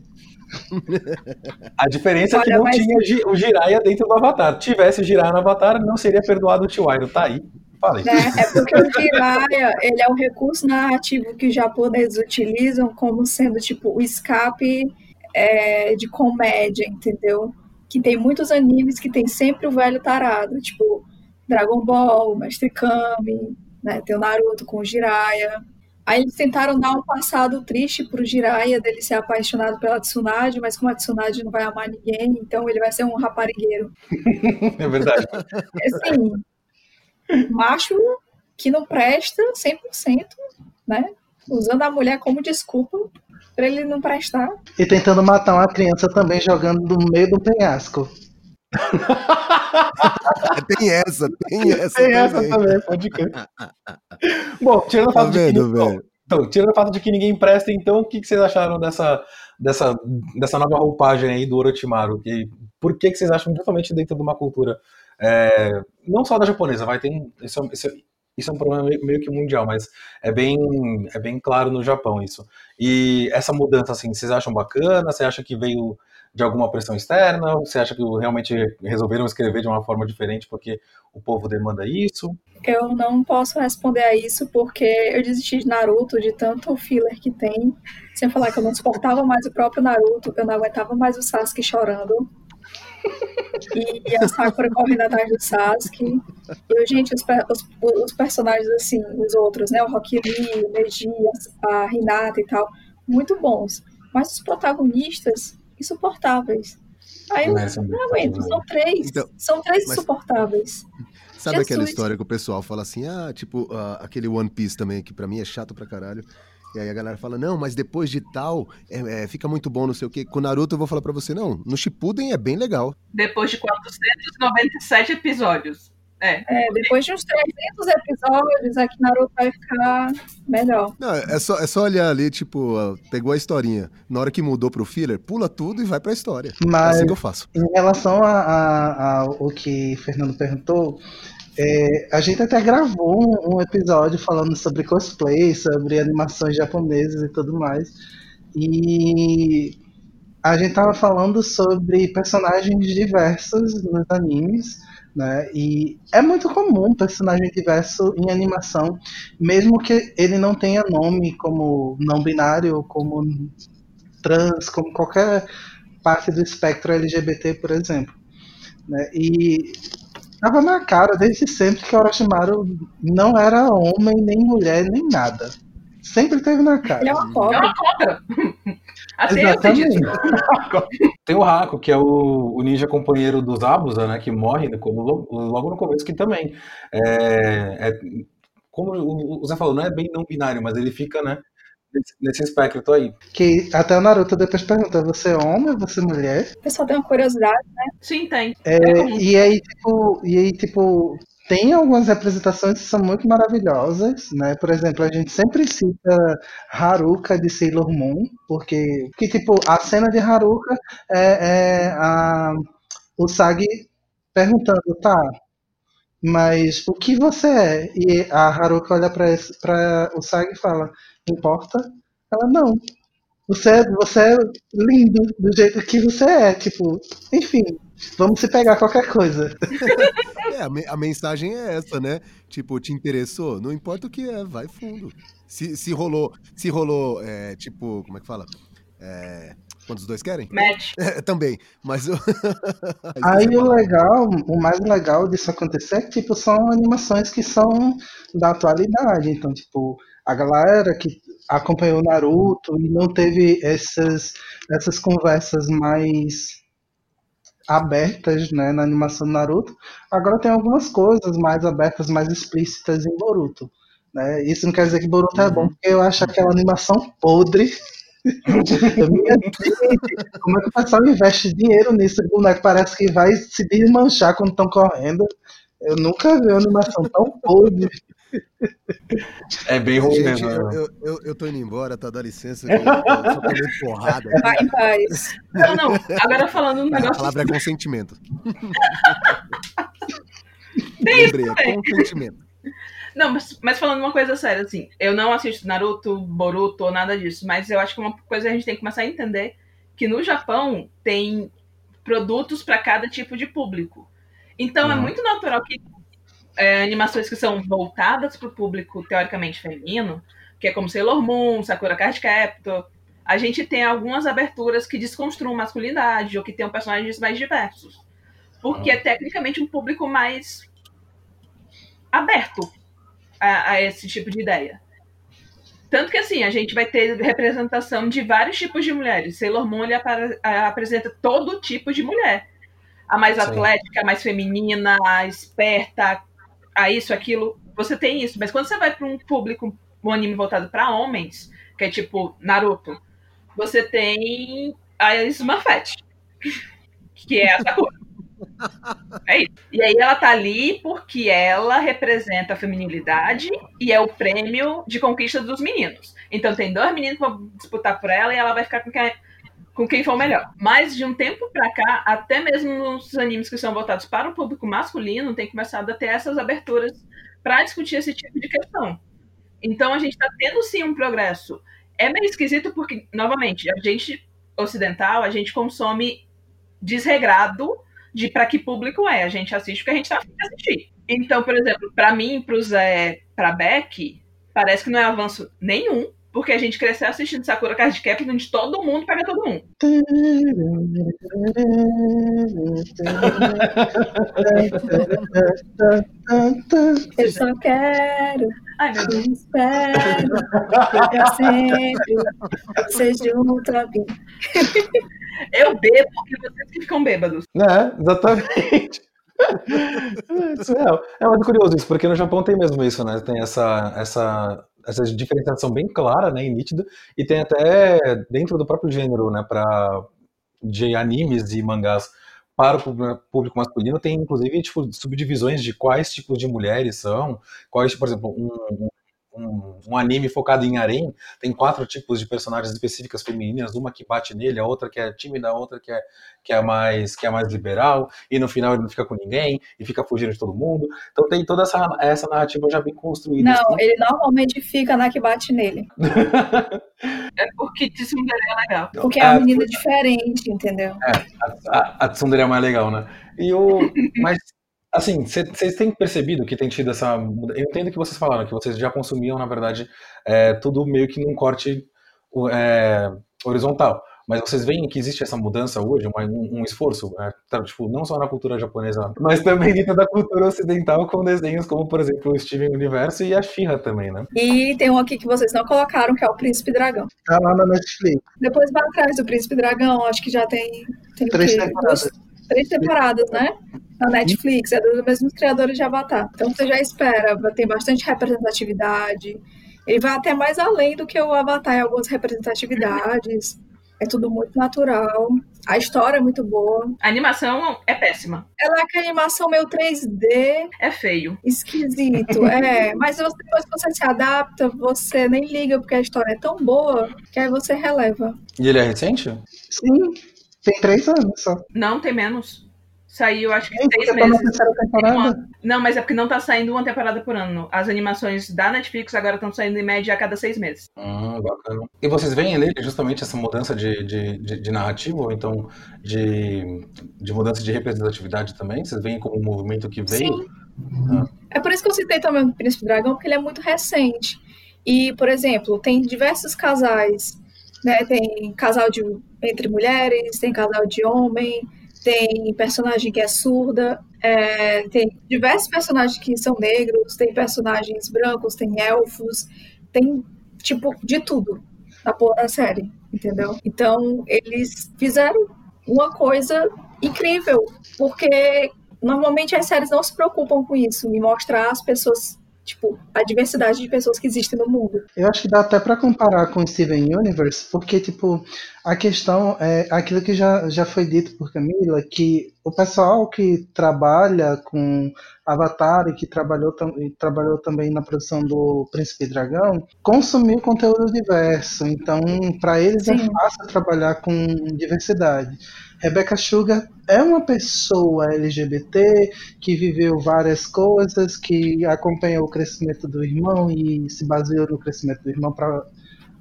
A diferença é que não mas- tinha Gi- o Jiraiya dentro do Avatar. Tivesse o Jiraiya no Avatar, não seria perdoado o Tiwairo. Tá aí. Falei. né? É porque o Jiraiya, ele é um recurso narrativo que os japoneses utilizam como sendo, tipo, o escape é, de comédia, entendeu? Que tem muitos animes que tem sempre o velho tarado, tipo Dragon Ball, Mestre Kami, né? Tem o Naruto com o Jiraiya. Aí eles tentaram dar um passado triste pro Jiraiya dele ser apaixonado pela Tsunade, mas como a Tsunade não vai amar ninguém, então ele vai ser um raparigueiro. É verdade. assim, macho que não presta 100%, né? Usando a mulher como desculpa pra ele não prestar. E tentando matar uma criança também jogando no meio do penhasco. Tem essa, tem essa. Tem essa também. também, pode crer. Bom, tirando o Tá fato de que ninguém-? Então, tirando o fato de que ninguém presta, então, o que, que vocês acharam dessa, dessa, dessa nova roupagem aí do Orochimaru? Que, por que, que vocês acham totalmente dentro de uma cultura, é, não só da japonesa, vai ter um, isso, é- isso, é- um problema meio, meio que mundial, mas é bem, é bem claro no Japão isso. E essa mudança, assim, vocês acham bacana? Você acha que veio de alguma pressão externa? Você acha que realmente resolveram escrever de uma forma diferente porque o povo demanda isso? Eu não posso responder a isso porque eu desisti de Naruto, de tanto filler que tem. Sem falar que eu não suportava mais o próprio Naruto, eu não aguentava mais o Sasuke chorando. E a Sakura correndo atrás do Sasuke. E, gente, os, os- os personagens, assim, os outros, né? O Rock Lee, o Neji, a Hinata e tal, muito bons. Mas os protagonistas, insuportáveis. Aí eu não aguento, são três. Então, são três mas- insuportáveis. Sabe aquela Jesus. história que o pessoal fala assim, ah, tipo, ah, aquele One Piece também, que pra mim é chato pra caralho. E aí a galera fala, não, mas depois de tal, é, é, fica muito bom, não sei o quê. Com o Naruto eu vou falar pra você, não, no Shippuden é bem legal. Depois de 497 episódios. É. É, depois de uns 300 episódios, aqui Naruto vai ficar melhor. Não, é só, é só olhar ali, tipo, pegou a historinha. Na hora que mudou pro filler, pula tudo e vai pra história. É Mas assim que eu faço. Em relação a- a- ao que Fernando perguntou, é, a gente até gravou um, episódio falando sobre cosplay, sobre animações japonesas e tudo mais. E a gente tava falando sobre personagens diversos nos animes, né? E é muito comum um personagem diverso em animação, mesmo que ele não tenha nome como não binário, como trans, como qualquer parte do espectro LGBT, por exemplo. Né? E tava na cara desde sempre que o Orochimaru não era homem, nem mulher, nem nada. Sempre teve na Ele é cara. uma É cobra. uma cobra. Assim acredito. Tem o Haku, que é o, o ninja companheiro dos Abusa, né? Que morre no- logo, logo no começo, que também é, é- como o Zé falou, não é bem não binário, mas ele fica, né, nesse, nesse espectro aí. Que até o Naruto depois pergunta, você é homem ou você é mulher? O pessoal tem uma curiosidade, né? Sim, tem. É, e aí, tipo, e aí, tipo, tem algumas representações que são muito maravilhosas, né? Por exemplo, a gente sempre cita Haruka de Sailor Moon, porque, que, tipo, a cena de Haruka é, é a, o Sagi perguntando, tá, mas o que você é? E a Haruka olha para o Sagi e fala, importa? Ela, não. Você é, você é lindo do jeito que você é, tipo, enfim, vamos se pegar qualquer coisa. É, a, me- a mensagem é essa, né? Tipo, te interessou? Não importa o que é, vai fundo. Se, se rolou, se rolou, é, tipo, como é que fala? É, quando os dois querem? Match. É, também, mas. Aí o legal, o mais legal disso acontecer é que, tipo, são animações que são da atualidade. Então, tipo, a galera que acompanhou Naruto e não teve essas, essas conversas mais abertas né, na animação do Naruto, agora tem algumas coisas mais abertas, mais explícitas em Boruto. Né? Isso não quer dizer que Boruto é bom, porque eu acho aquela animação podre. Como é que o pessoal investe dinheiro nisso? O boneco parece que vai se desmanchar quando estão correndo. Eu nunca vi uma animação tão podre. É bem ruim Gente, mesmo. eu, né? eu, eu, eu tô indo embora, tá? Dá licença, que eu, eu só tomei porrada. Vai em paz. Não, não. Agora falando um A negócio. palavra é consentimento. Tem isso Lembrei, é também. consentimento. Não, mas, mas falando uma coisa séria, assim, eu não assisto Naruto, Boruto ou nada disso, mas eu acho que uma coisa a gente tem que começar a entender que no Japão tem produtos para cada tipo de público. Então é Uhum. muito natural que é, animações que são voltadas para o público teoricamente feminino, que é como Sailor Moon, Sakura Card Captor, a gente tem algumas aberturas que desconstruam masculinidade ou que tenham personagens mais diversos. Porque é tecnicamente um público mais aberto a, a esse tipo de ideia. Tanto que assim, a gente vai ter representação de vários tipos de mulheres. Sailor Moon ele apare- a- apresenta todo tipo de mulher. A mais Sim. atlética, a mais feminina, a esperta, a isso, aquilo. Você tem isso. Mas quando você vai para um público, um anime voltado para homens, que é tipo Naruto, você tem a Smurfette, que é a Sakura. É isso. E aí ela tá ali porque ela representa a feminilidade e é o prêmio de conquista dos meninos. Então tem dois meninos que vão disputar por ela e ela vai ficar com quem, com quem for melhor. Mas de um tempo pra cá, até mesmo nos animes que são voltados para o público masculino, tem começado a ter essas aberturas para discutir esse tipo de questão. Então a gente tá tendo sim um progresso. É meio esquisito porque, novamente, a gente ocidental, a gente consome desregrado de para que público é. A gente assiste porque a gente tá afim de assistir. Então, por exemplo, para mim, pro Zé, pra Beck, parece que não é avanço nenhum, porque a gente cresceu assistindo Sakura Card Captor, onde todo mundo pega todo mundo. Eu só quero, Ai, meu Deus. eu espero, que pra sempre seja junto a mim. Eu bebo porque vocês que ficam bêbados. É, exatamente. É surreal. É muito curioso isso, porque no Japão tem mesmo isso, né? Tem essa, essa, essa diferenciação bem clara, né, e nítida, e tem até dentro do próprio gênero, né, pra, de animes e mangás para o público- público masculino, tem inclusive tipo, subdivisões de quais tipos de mulheres são, quais, por exemplo, um, um, um anime focado em harém, tem quatro tipos de personagens específicas femininas, uma que bate nele, a outra que é tímida, a outra que é, que é, mais, que é mais liberal, e no final ele não fica com ninguém, e fica fugindo de todo mundo. Então tem toda essa, essa narrativa já bem construída. Não, assim. ele normalmente fica na que bate nele. É porque Tsundere é legal. Porque é uma É, menina diferente, entendeu? A, a, a Tsundere é mais legal, né? E o, mas, assim, vocês têm percebido que tem tido essa. Eu entendo que vocês falaram, que vocês já consumiam, na verdade, é, tudo meio que num corte é, horizontal. Mas vocês veem que existe essa mudança hoje, um, um esforço, é, tipo, não só na cultura japonesa, mas também dentro da cultura ocidental, com desenhos como, por exemplo, o Steven Universo e a She-Ra também, né? E tem um aqui que vocês não colocaram, que é o Príncipe Dragão. Tá lá na Netflix. Depois vai atrás do Príncipe Dragão, acho que já tem, tem Três temporadas. Três temporadas, né? Na Netflix, é dos mesmos criadores de Avatar. Então você já espera, tem bastante representatividade. Ele vai até mais além do que o Avatar em algumas representatividades. É tudo muito natural. A história é muito boa. A animação é péssima. Ela é aquela animação meio 3D. É feio. Esquisito, é. Mas depois que você se adapta, você nem liga, porque a história é tão boa que aí você releva. E ele é recente? Sim, tem três anos só. Não, tem menos. Saiu, acho que Gente, seis tá meses. Uma- Não, mas é porque não tá saindo uma temporada por ano. As animações da Netflix agora estão saindo em média a cada seis meses. Ah, bacana. E vocês veem nele justamente essa mudança de, de, de, de narrativa, ou então de, de mudança de representatividade também? Vocês veem como um movimento que veio? Sim. É por isso que eu citei também o Príncipe Dragão, porque ele é muito recente. E, por exemplo, tem diversos casais, né? Tem casal de, entre mulheres, tem casal de homem, tem personagem que é surda, é, tem diversos personagens que são negros, tem personagens brancos, tem elfos, tem, tipo, de tudo na da série, entendeu? Então, eles fizeram uma coisa incrível, porque normalmente as séries não se preocupam com isso, em mostrar as pessoas, tipo, a diversidade de pessoas que existem no mundo. Eu acho que dá até pra comparar com Steven Universe, porque, tipo, a questão é aquilo que já, já foi dito por Camila, que o pessoal que trabalha com Avatar e que trabalhou, e trabalhou também na produção do Príncipe Dragão, consumiu conteúdo diverso. Então, para eles é Sim. fácil trabalhar com diversidade. Rebecca Sugar é uma pessoa LGBT que viveu várias coisas, que acompanhou o crescimento do irmão e se baseou no crescimento do irmão para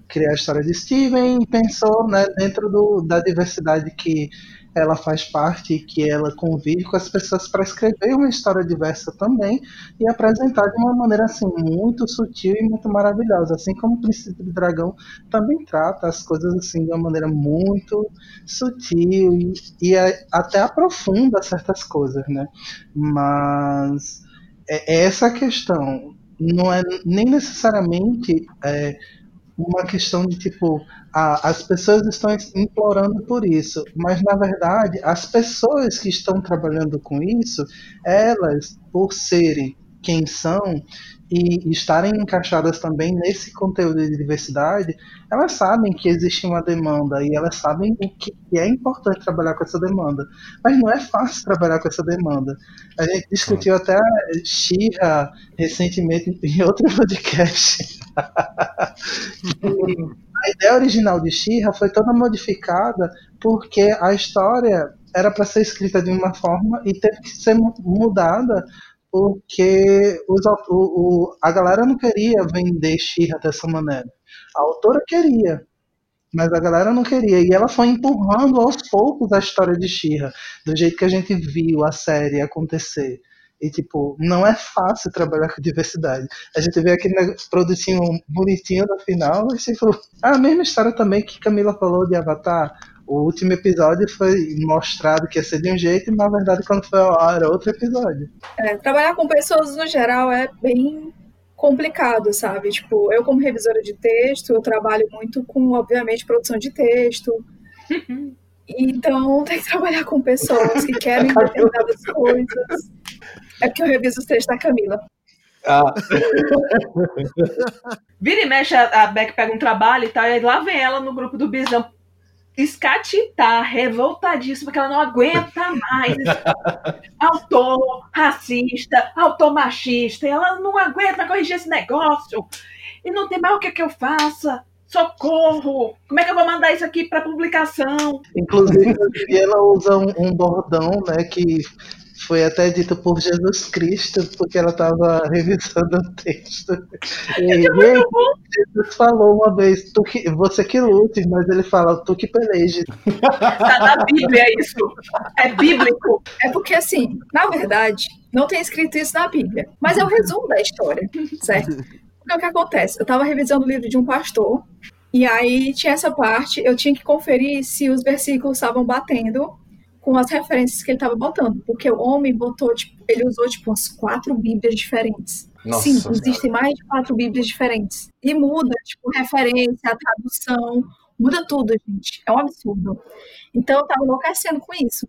criar a história de Steven e pensou né, dentro do, da diversidade que ela faz parte que ela convive com as pessoas para escrever uma história diversa também e apresentar de uma maneira assim muito sutil e muito maravilhosa, assim como o Príncipe do Dragão também trata as coisas assim de uma maneira muito sutil e, e é- até aprofunda certas coisas, né? Mas é, é essa questão não é nem necessariamente é, uma questão de tipo a- as pessoas estão implorando por isso, mas na verdade as pessoas que estão trabalhando com isso, elas por serem quem são e estarem encaixadas também nesse conteúdo de diversidade, elas sabem que existe uma demanda e elas sabem o que é importante trabalhar com essa demanda. Mas não é fácil trabalhar com essa demanda. A gente discutiu até Xirra recentemente em outro podcast. a ideia original de Xirra foi toda modificada porque a história era para ser escrita de uma forma e teve que ser mu- mudada porque os, o, o- a galera não queria vender Xirra dessa maneira. A autora queria, mas a galera não queria. E ela foi empurrando aos poucos a história de Xirra, do jeito que a gente viu a série acontecer. E, tipo, não é fácil trabalhar com diversidade. A gente vê aquele produtinho bonitinho no final, mas, tipo, a mesma história também que Camila falou de Avatar. O último episódio foi mostrado que ia ser de um jeito, e na verdade, quando foi ao ar, era outro episódio. É, trabalhar com pessoas no geral é bem complicado, sabe? Tipo, eu como revisora de texto, eu trabalho muito com, obviamente, produção de texto. Então, tem que trabalhar com pessoas que querem determinadas coisas. É porque eu reviso os textos da Camila. Ah, Vira e mexe, a Beck pega um trabalho e tal, e aí lá vem ela no grupo do Escatitar, revoltadíssima, porque ela não aguenta mais. autor racista, autor machista, e ela não aguenta corrigir esse negócio. E não tem mais o que, que eu faça. Socorro! Como é que eu vou mandar isso aqui para publicação? Inclusive, ela usa um, um bordão, né, que foi até dito por Jesus Cristo, porque ela estava revisando o texto. E aí, Jesus falou uma vez, tu que, você que lute, mas ele fala, tu que peleje. Tá na Bíblia isso. É bíblico. É porque, assim, na verdade, não tem escrito isso na Bíblia. Mas é o resumo da história, certo? Porque o que acontece? Eu estava revisando o livro de um pastor, e aí tinha essa parte, eu tinha que conferir se os versículos estavam batendo com as referências que ele estava botando. Porque o homem botou, tipo, ele usou, tipo, umas quatro Bíblias diferentes. Nossa Sim, Senhora. existem mais de quatro Bíblias diferentes. E muda, tipo, referência, a tradução, muda tudo, gente. É um absurdo. Então eu tava enlouquecendo com isso.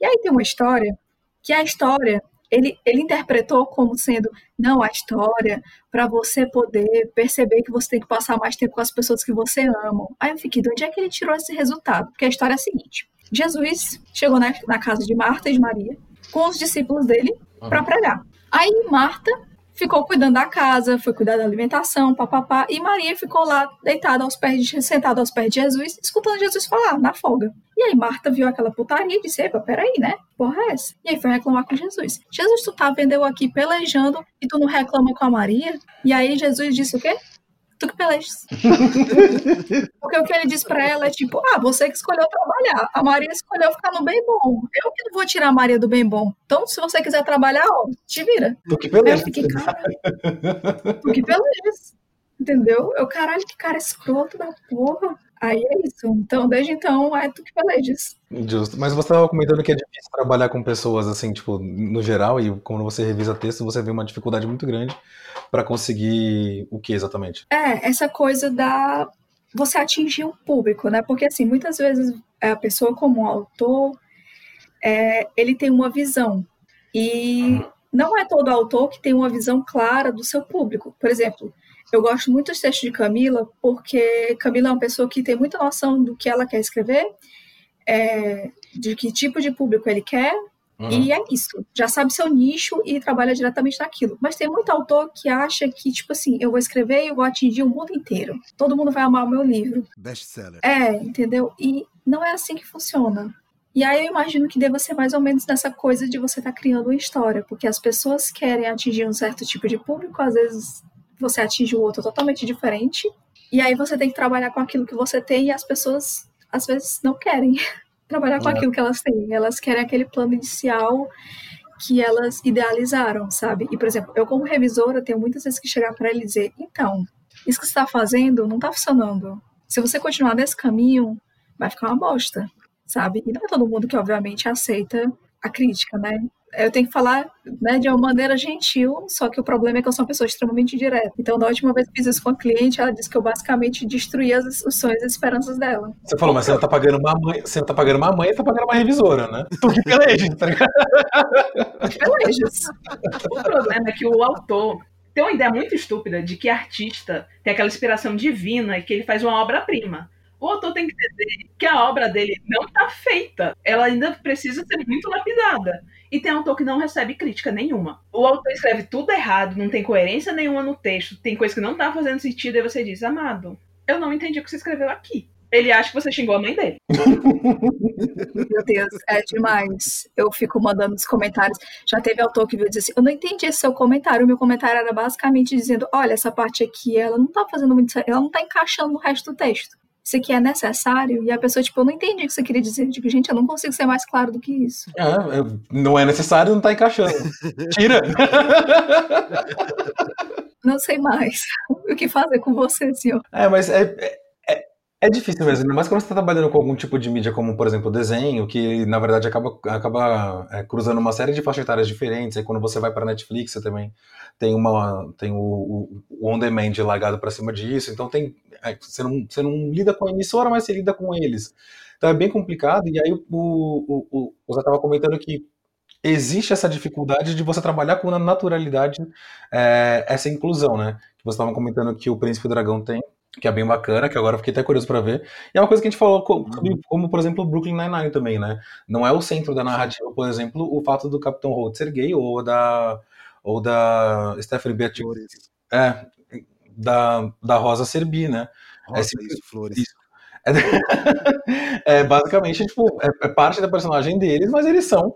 E aí tem uma história que a história ele, ele interpretou como sendo, não, a história, para você poder perceber que você tem que passar mais tempo com as pessoas que você ama. Aí eu fiquei, de onde é que ele tirou esse resultado? Porque a história é a seguinte: Jesus chegou na, na casa de Marta e de Maria com os discípulos dele para pregar. Aí Marta ficou cuidando da casa, foi cuidar da alimentação, papapá, e Maria ficou lá deitada aos pés de, sentada aos pés de Jesus, escutando Jesus falar na folga. E aí Marta viu aquela putaria e disse: Epa, peraí, né? Porra é essa? E aí foi reclamar com Jesus. Jesus, tu tá vendo eu aqui pelejando e tu não reclama com a Maria? E aí Jesus disse o quê? Tu que pelejas. Porque o que ele diz para ela é tipo, ah, você que escolheu trabalhar. A Maria escolheu ficar no bem bom. Eu que não vou tirar a Maria do bem bom. Então, se você quiser trabalhar, ó, te vira. Tu que pelejas. Eu fiquei, caralho. tu que pelejas. Entendeu? Eu, caralho, que cara escroto da porra. Aí é isso. Então, desde então, é tu que pelejas. Justo. Mas você estava comentando que é difícil trabalhar com pessoas, assim, tipo, no geral, e quando você revisa texto, você vê uma dificuldade muito grande para conseguir o que exatamente? É, essa coisa da você atingir o público, né? Porque assim, muitas vezes a pessoa como autor, é, ele tem uma visão e não é todo autor que tem uma visão clara do seu público. Por exemplo, eu gosto muito dos textos de Camila porque Camila é uma pessoa que tem muita noção do que ela quer escrever, é, de que tipo de público ele quer, Uhum. E é isso. Já sabe seu nicho e trabalha diretamente naquilo. Mas tem muito autor que acha que, tipo assim, eu vou escrever e eu vou atingir o mundo inteiro. Todo mundo vai amar o meu livro. Best-seller. É, entendeu? E não é assim que funciona. E aí eu imagino que deva ser mais ou menos nessa coisa de você estar tá criando uma história, porque as pessoas querem atingir um certo tipo de público, às vezes você atinge o outro totalmente diferente, e aí você tem que trabalhar com aquilo que você tem e as pessoas às vezes não querem trabalhar com é. aquilo que elas têm. Elas querem aquele plano inicial que elas idealizaram, sabe? E, por exemplo, eu como revisora tenho muitas vezes que chegar para ele e dizer, então, isso que você está fazendo não está funcionando. Se você continuar nesse caminho, vai ficar uma bosta, sabe? E não é todo mundo que, obviamente, aceita a crítica, né? Eu tenho que falar né, de uma maneira gentil, só que o problema é que eu sou uma pessoa extremamente direta. Então, da última vez que fiz isso com a cliente, ela disse que eu basicamente destruí as, os sonhos e as esperanças dela. Você falou, mas você não tá pagando uma mãe, você não tá pagando uma mãe, tá pagando uma revisora, né? Tu que peleja, tá ligado? Pelejas. o problema é que o autor tem uma ideia muito estúpida de que artista tem aquela inspiração divina e que ele faz uma obra-prima. O autor tem que entender que a obra dele não está feita. Ela ainda precisa ser muito lapidada. E tem autor que não recebe crítica nenhuma. O autor escreve tudo errado, não tem coerência nenhuma no texto, tem coisa que não tá fazendo sentido, e você diz, amado, eu não entendi o que você escreveu aqui. Ele acha que você xingou a mãe dele. Meu Deus, é demais. Eu fico mandando os comentários. Já teve autor que viu dizer assim: Eu não entendi esse seu comentário. O meu comentário era basicamente dizendo: Olha, essa parte aqui, ela não tá fazendo muito. Ela não tá encaixando no resto do texto isso aqui é necessário? E a pessoa, tipo, eu não entendi o que você queria dizer. Digo, gente, eu não consigo ser mais claro do que isso. É, não é necessário, não tá encaixando. Tira! não sei mais o que fazer com você, senhor. É, mas é, é, difícil mesmo, ainda mais quando você está trabalhando com algum tipo de mídia, como, por exemplo, desenho, que na verdade acaba, acaba é, cruzando uma série de faixas etárias diferentes. Aí quando você vai para Netflix, você também tem, uma, tem o, o, o on-demand largado para cima disso. Então tem é, você, não, você não lida com a emissora, mas você lida com eles. Então é bem complicado. E aí o, o, o, o Zé estava comentando que existe essa dificuldade de você trabalhar com naturalidade é, essa inclusão, né? Que você estava comentando que o Príncipe Dragão tem, que é bem bacana, que agora eu fiquei até curioso para ver. E é uma coisa que a gente falou, como, como por exemplo, o Brooklyn Nine-Nine também, né? Não é o centro da narrativa, por exemplo, o fato do Capitão Holt ser gay ou da ou da Stephanie Beatriz. É, da, da Rosa Serbi, né? Rosa, é, isso, flores. Isso. É, é, basicamente, tipo, é, é, parte da personagem deles, mas eles são.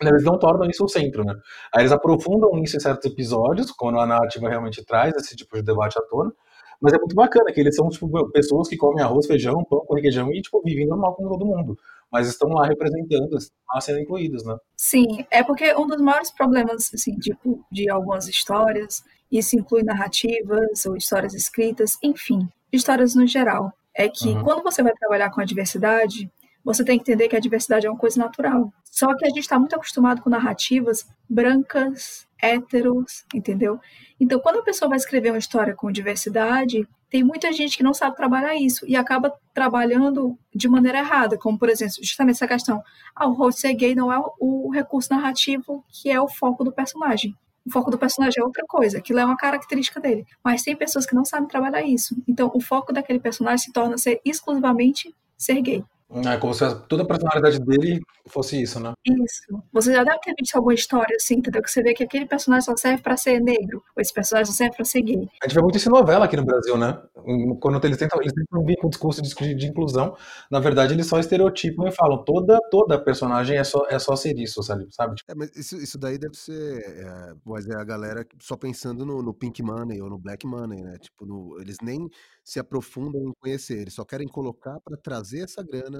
Eles não tornam isso o centro, né? Aí eles aprofundam isso em certos episódios, quando a narrativa realmente traz esse tipo de debate à tona. Mas é muito bacana que eles são, tipo, pessoas que comem arroz, feijão, pão com requeijão e, tipo, vivem normal como todo mundo. Mas estão lá representando, estão lá sendo incluídos, né? Sim, é porque um dos maiores problemas, assim, tipo, de algumas histórias isso inclui narrativas ou histórias escritas, enfim, histórias no geral. É que uhum. quando você vai trabalhar com a diversidade, você tem que entender que a diversidade é uma coisa natural. Só que a gente está muito acostumado com narrativas brancas, héteros, entendeu? Então, quando a pessoa vai escrever uma história com diversidade, tem muita gente que não sabe trabalhar isso e acaba trabalhando de maneira errada, como, por exemplo, justamente essa questão: ah, o rosto ser gay não é o recurso narrativo que é o foco do personagem. O foco do personagem é outra coisa, aquilo é uma característica dele. Mas tem pessoas que não sabem trabalhar isso. Então, o foco daquele personagem se torna ser exclusivamente ser gay. É como se toda a personalidade dele fosse isso, né? Isso. Você já deve ter visto alguma história assim, entendeu? Que você vê que aquele personagem só serve pra ser negro, ou esse personagem só serve pra ser gay. A gente vê muito isso em novela aqui no Brasil, né? Quando eles tentam, eles tentam vir com o discurso de, de, inclusão, na verdade eles só estereotipam e falam toda, toda personagem é só, é só ser isso, sabe? É, mas isso, isso daí deve ser. É, mas é a galera só pensando no, no, Pink Money ou no Black Money, né? Tipo, no, eles nem se aprofundam em conhecer, eles só querem colocar para trazer essa grana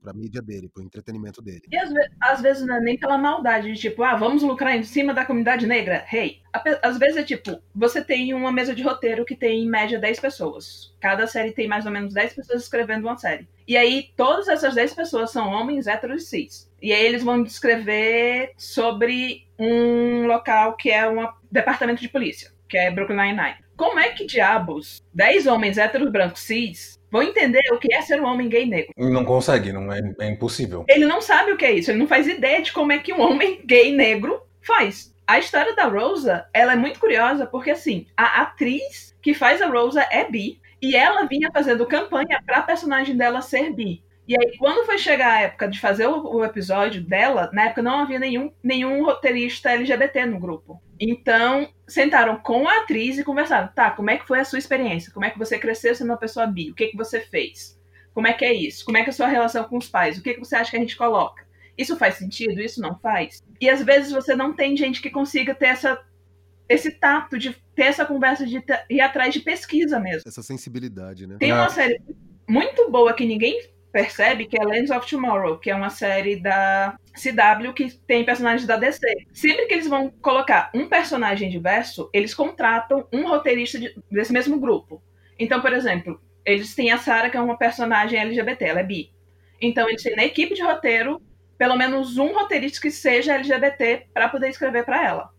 para a mídia dele, para o entretenimento dele. E às, ve às, vezes não é nem pela maldade, de tipo, ah, vamos lucrar em cima da comunidade negra. Hey, às vezes é tipo, você tem uma mesa de roteiro que tem em média 10 pessoas. Cada série tem mais ou menos 10 pessoas escrevendo uma série. E aí, todas essas 10 pessoas são homens héteros e cis. E aí eles vão descrever sobre um local que é um departamento de polícia, que é Brooklyn Nine-Nine. Como é que diabos 10 homens héteros brancos cis vão entender o que é ser um homem gay negro? Não consegue, não é, é impossível. Ele não sabe o que é isso, ele não faz ideia de como é que um homem gay negro faz. A história da Rosa, ela é muito curiosa porque assim, a atriz que faz a Rosa é bi e ela vinha fazendo campanha para a personagem dela ser bi. E aí, quando foi chegar a época de fazer o, o, episódio dela, na época não havia nenhum, nenhum roteirista LGBT no grupo. Então, sentaram com a atriz e conversaram. Tá, como é que foi a sua experiência? Como é que você cresceu sendo uma pessoa bi? O que, que você fez? Como é que é isso? Como é que é a sua relação com os pais? O que, que você acha que a gente coloca? Isso faz sentido? Isso não faz? E às vezes você não tem gente que consiga ter essa, esse tato de ter essa conversa de ir atrás de pesquisa mesmo. Essa sensibilidade, né? Tem uma série muito boa que ninguém percebe que é Lands of Tomorrow, que é uma série da CW que tem personagens da DC. Sempre que eles vão colocar um personagem diverso, eles contratam um roteirista de, desse mesmo grupo. Então, por exemplo, eles têm a Sarah, que é uma personagem LGBT, ela é bi. Então, eles têm na equipe de roteiro pelo menos um roteirista que seja LGBT para poder escrever para ela.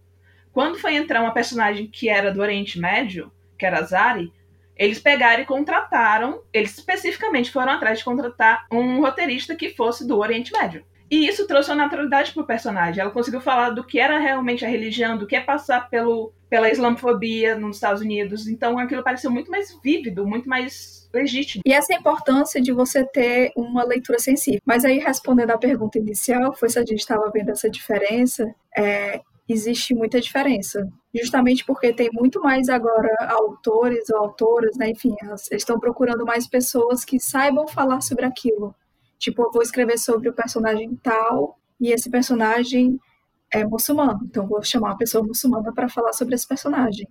Quando foi entrar uma personagem que era do Oriente Médio, que era Zari, eles pegaram e contrataram, eles especificamente foram atrás de contratar um roteirista que fosse do Oriente Médio. E isso trouxe uma naturalidade pro personagem. Ela conseguiu falar do que era realmente a religião, do que é passar pelo, pela islamofobia nos Estados Unidos. Então aquilo pareceu muito mais vívido, muito mais legítimo. E essa importância de você ter uma leitura sensível. Mas aí, respondendo à pergunta inicial, foi se a gente estava vendo essa diferença. É, existe muita diferença. Justamente porque tem muito mais agora autores ou autoras, né? Enfim, eles estão procurando mais pessoas que saibam falar sobre aquilo. Tipo, eu vou escrever sobre o personagem tal e esse personagem é muçulmano. Então, vou chamar uma pessoa muçulmana para falar sobre esse personagem.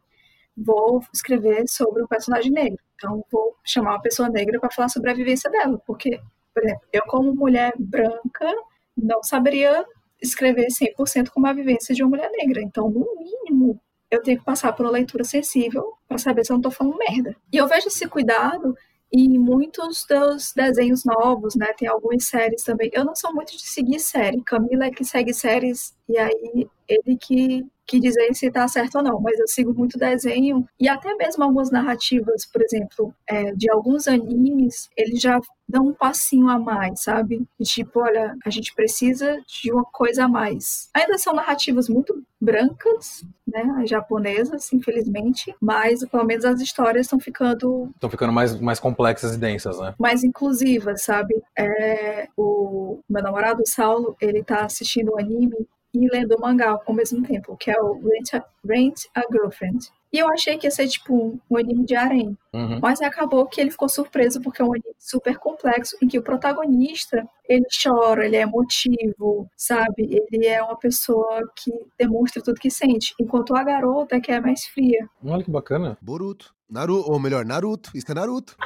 Vou escrever sobre o personagem negro. Então, vou chamar uma pessoa negra para falar sobre a vivência dela. Porque, por exemplo, eu, como mulher branca, não saberia escrever 100% como a vivência de uma mulher negra. Então, no mínimo, eu tenho que passar por uma leitura sensível para saber se eu não estou falando merda. E eu vejo esse cuidado em muitos dos desenhos novos, né? Tem algumas séries também. Eu não sou muito de seguir série. Camila é que segue séries e aí ele que que dizer se está certo ou não, mas eu sigo muito desenho e até mesmo algumas narrativas, por exemplo, é, de alguns animes, eles já dão um passinho a mais, sabe? E, tipo, olha, a gente precisa de uma coisa a mais. Ainda são narrativas muito brancas, né, as japonesas, infelizmente, mas pelo menos as histórias estão ficando estão ficando mais, mais complexas e densas, né? Mais inclusivas, sabe? É, o meu namorado Saulo, ele tá assistindo um anime e lendo o mangá ao mesmo tempo, que é o Rent a, Rent a Girlfriend. E eu achei que ia ser tipo um anime de harém. Uhum. Mas acabou que ele ficou surpreso porque é um anime super complexo em que o protagonista, ele chora, ele é emotivo, sabe? Ele é uma pessoa que demonstra tudo que sente, enquanto a garota é que é mais fria. Olha que bacana. Boruto. Naruto, ou melhor, Naruto. Isso é Naruto.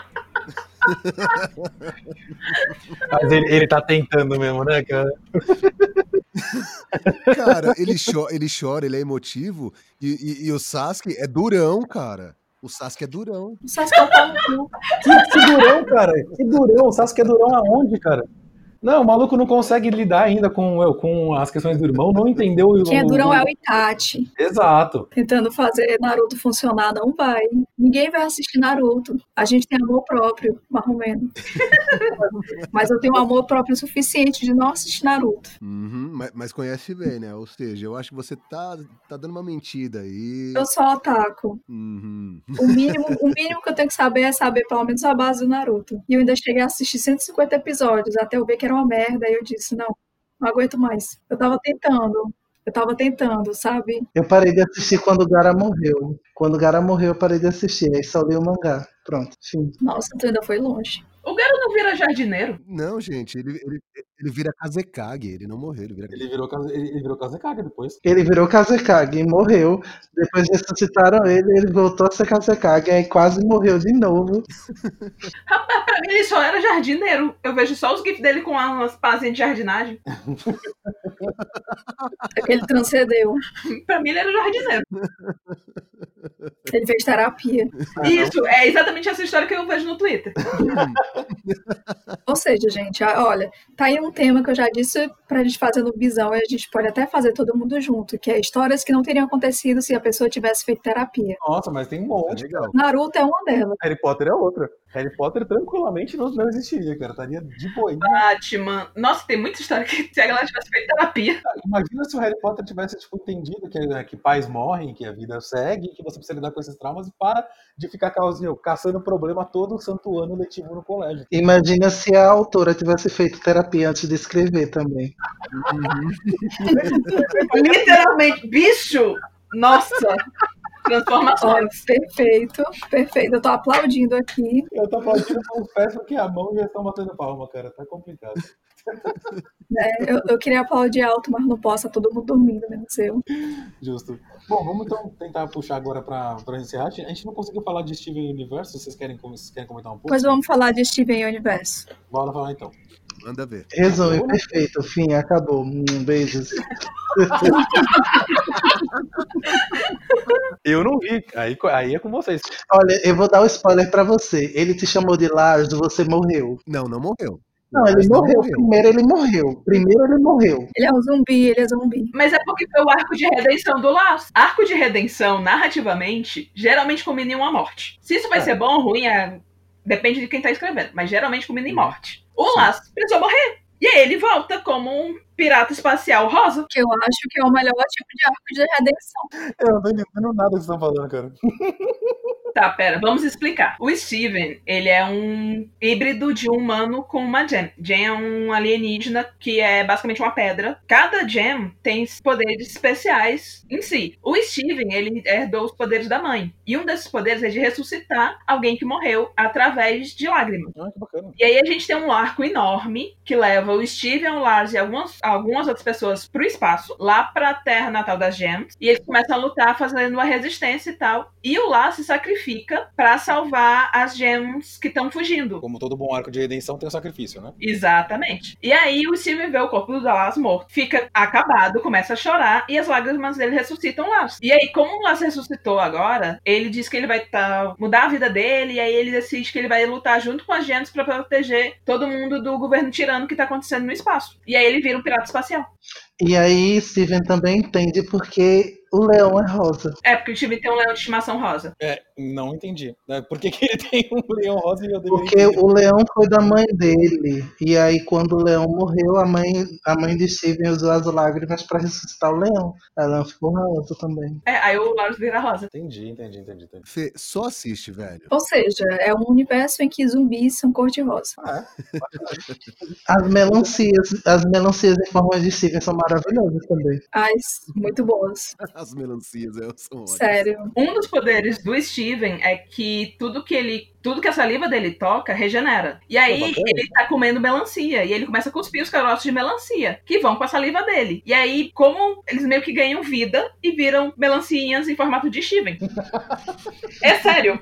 Mas ele, ele tá tentando mesmo, né, cara? Cara, ele, cho ele chora, ele é emotivo. E, e, e, o Sasuke é durão, cara. O Sasuke é durão. O Sasuke é um que, que durão, cara? Que durão? O Sasuke é durão aonde, cara? Não, o maluco não consegue lidar ainda com, com as questões do irmão, não entendeu o. Quem é durão é o Itachi. Exato. Tentando fazer Naruto funcionar, não vai. Ninguém vai assistir Naruto. A gente tem amor próprio, marromeno. mas eu tenho amor próprio suficiente de não assistir Naruto. Uhum, mas, mas conhece bem, né? Ou seja, eu acho que você tá, tá dando uma mentira aí. Eu só ataco. Uhum. O mínimo, o mínimo que eu tenho que saber é saber pelo menos a base do Naruto. E eu ainda cheguei a assistir 150 episódios até eu ver que era uma merda. Aí eu disse, não, não aguento mais. Eu tava tentando. Eu tava tentando, sabe? Eu parei de assistir quando o Gara morreu. Quando o Gara morreu, eu parei de assistir. Aí só li o mangá. Pronto, fim. Nossa, tu ainda foi longe. O Garo não vira jardineiro? Não, gente, ele, ele, ele vira Kazekage, ele não morreu, ele vira Ele virou, ele, ele virou Kazekage depois. Ele virou Kazekage e morreu. Depois ressuscitaram ele, ele voltou a ser Kazekage, aí quase morreu de novo. Rapaz, pra mim ele só era jardineiro. Eu vejo só os gifs dele com umas pazinhas de jardinagem. É que ele transcendeu. Pra mim ele era jardineiro. Ele fez terapia. Isso, é exatamente essa história que eu vejo no Twitter. Ou seja, gente, olha, tá aí um tema que eu já disse pra gente fazer no Bisão, e a gente pode até fazer todo mundo junto, que é histórias que não teriam acontecido se a pessoa tivesse feito terapia. Nossa, mas tem um monte. legal. Naruto é uma delas. Harry Potter é outra. Harry Potter tranquilamente não, não existiria, cara. Estaria de boa. Batman. Nossa, tem muita história que se a galera tivesse feito terapia. Imagina se o Harry Potter tivesse tipo, entendido que, né, que pais morrem, que a vida segue, que você precisa lidar com esses traumas e para de ficar causinho, caçando problema todo santo ano letivo no colégio. Imagina se a autora tivesse feito terapia antes de escrever também. Literalmente, bicho! Nossa! Olha, Transformações. perfeito, perfeito. Eu tô aplaudindo aqui. Eu tô aplaudindo com os pés porque a mão já estão batendo palma, cara. Tá complicado. né? Eu, eu queria aplaudir alto, mas não posso, tá todo mundo dormindo, menos eu. Justo. Bom, vamos então tentar puxar agora pra, pra encerrar. A gente não conseguiu falar de Steven Universe. Vocês querem, vocês querem comentar um pouco? Pois vamos falar de Steven Universo. Bora falar então. Manda ver. Resume, perfeito, fim, acabou. Hum, beijos. Eu não vi. Aí, aí é com vocês. Olha, eu vou dar um spoiler pra você. Ele te chamou de Lars, você morreu. Não, não morreu. Não, ele não morreu. morreu. Primeiro ele morreu. Primeiro ele morreu. Ele é um zumbi, ele é zumbi. Mas é porque foi o arco de redenção do Laço. Arco de redenção, narrativamente, geralmente combina em uma morte. Se isso vai É. ser bom ou ruim, é... depende de quem tá escrevendo. Mas geralmente combina em morte. O Laço precisou morrer. E aí ele volta como um pirata espacial rosa. Que eu acho que é o melhor tipo de arco de redenção. Eu não tô entendendo nada que vocês estão falando, cara. Tá, pera, vamos explicar. O Steven, ele é um híbrido de um humano com uma gem. Gem é um alienígena que é basicamente uma pedra. Cada gem tem poderes especiais em si. O Steven, ele herdou os poderes da mãe. E um desses poderes é de ressuscitar alguém que morreu através de lágrimas. Ah, que bacana. E aí a gente tem um arco enorme que leva o Steven, o Lars e algumas, algumas outras pessoas pro espaço, lá pra terra natal das Gems. E eles começam a lutar fazendo uma resistência e tal. E o Lars se sacrifica pra salvar as Gems que estão fugindo. Como todo bom arco de redenção tem um sacrifício, né? Exatamente. E aí o Steven vê o corpo do Lars morto, fica acabado, começa a chorar e as lágrimas dele ressuscitam o Lars. E aí, como o Lars ressuscitou agora, ele diz que ele vai tá, mudar a vida dele e aí ele decide que ele vai lutar junto com as Gems pra proteger todo mundo do governo tirano que tá acontecendo no espaço. E aí ele vira um pirata espacial. E aí Steven também entende porque o leão é rosa. É, porque o Steven tem um leão de estimação rosa. É, não entendi. né? Por que, que ele tem um leão rosa e eu deveria Porque entender? o leão foi da mãe dele. E aí, quando o leão morreu, a mãe, a mãe de Steven usou as lágrimas pra ressuscitar o leão. Ela ficou rosa também. É, aí o Lars vira rosa. Entendi, entendi, entendi, entendi. Fê, só assiste, velho. Ou seja, é um universo em que zumbis são cor-de-rosa. Ah, é? As melancias, as melancias em forma de Steven são maravilhosas também. As muito boas. As melancias é, são ótimas. Sério. Um dos poderes do Steven é que tudo que ele. Tudo que a saliva dele toca regenera. E aí bacana. ele tá comendo melancia. E ele começa a cuspir os caroços de melancia, que vão com a saliva dele. E aí, como eles meio que ganham vida e viram melancinhas em formato de Steven. é sério.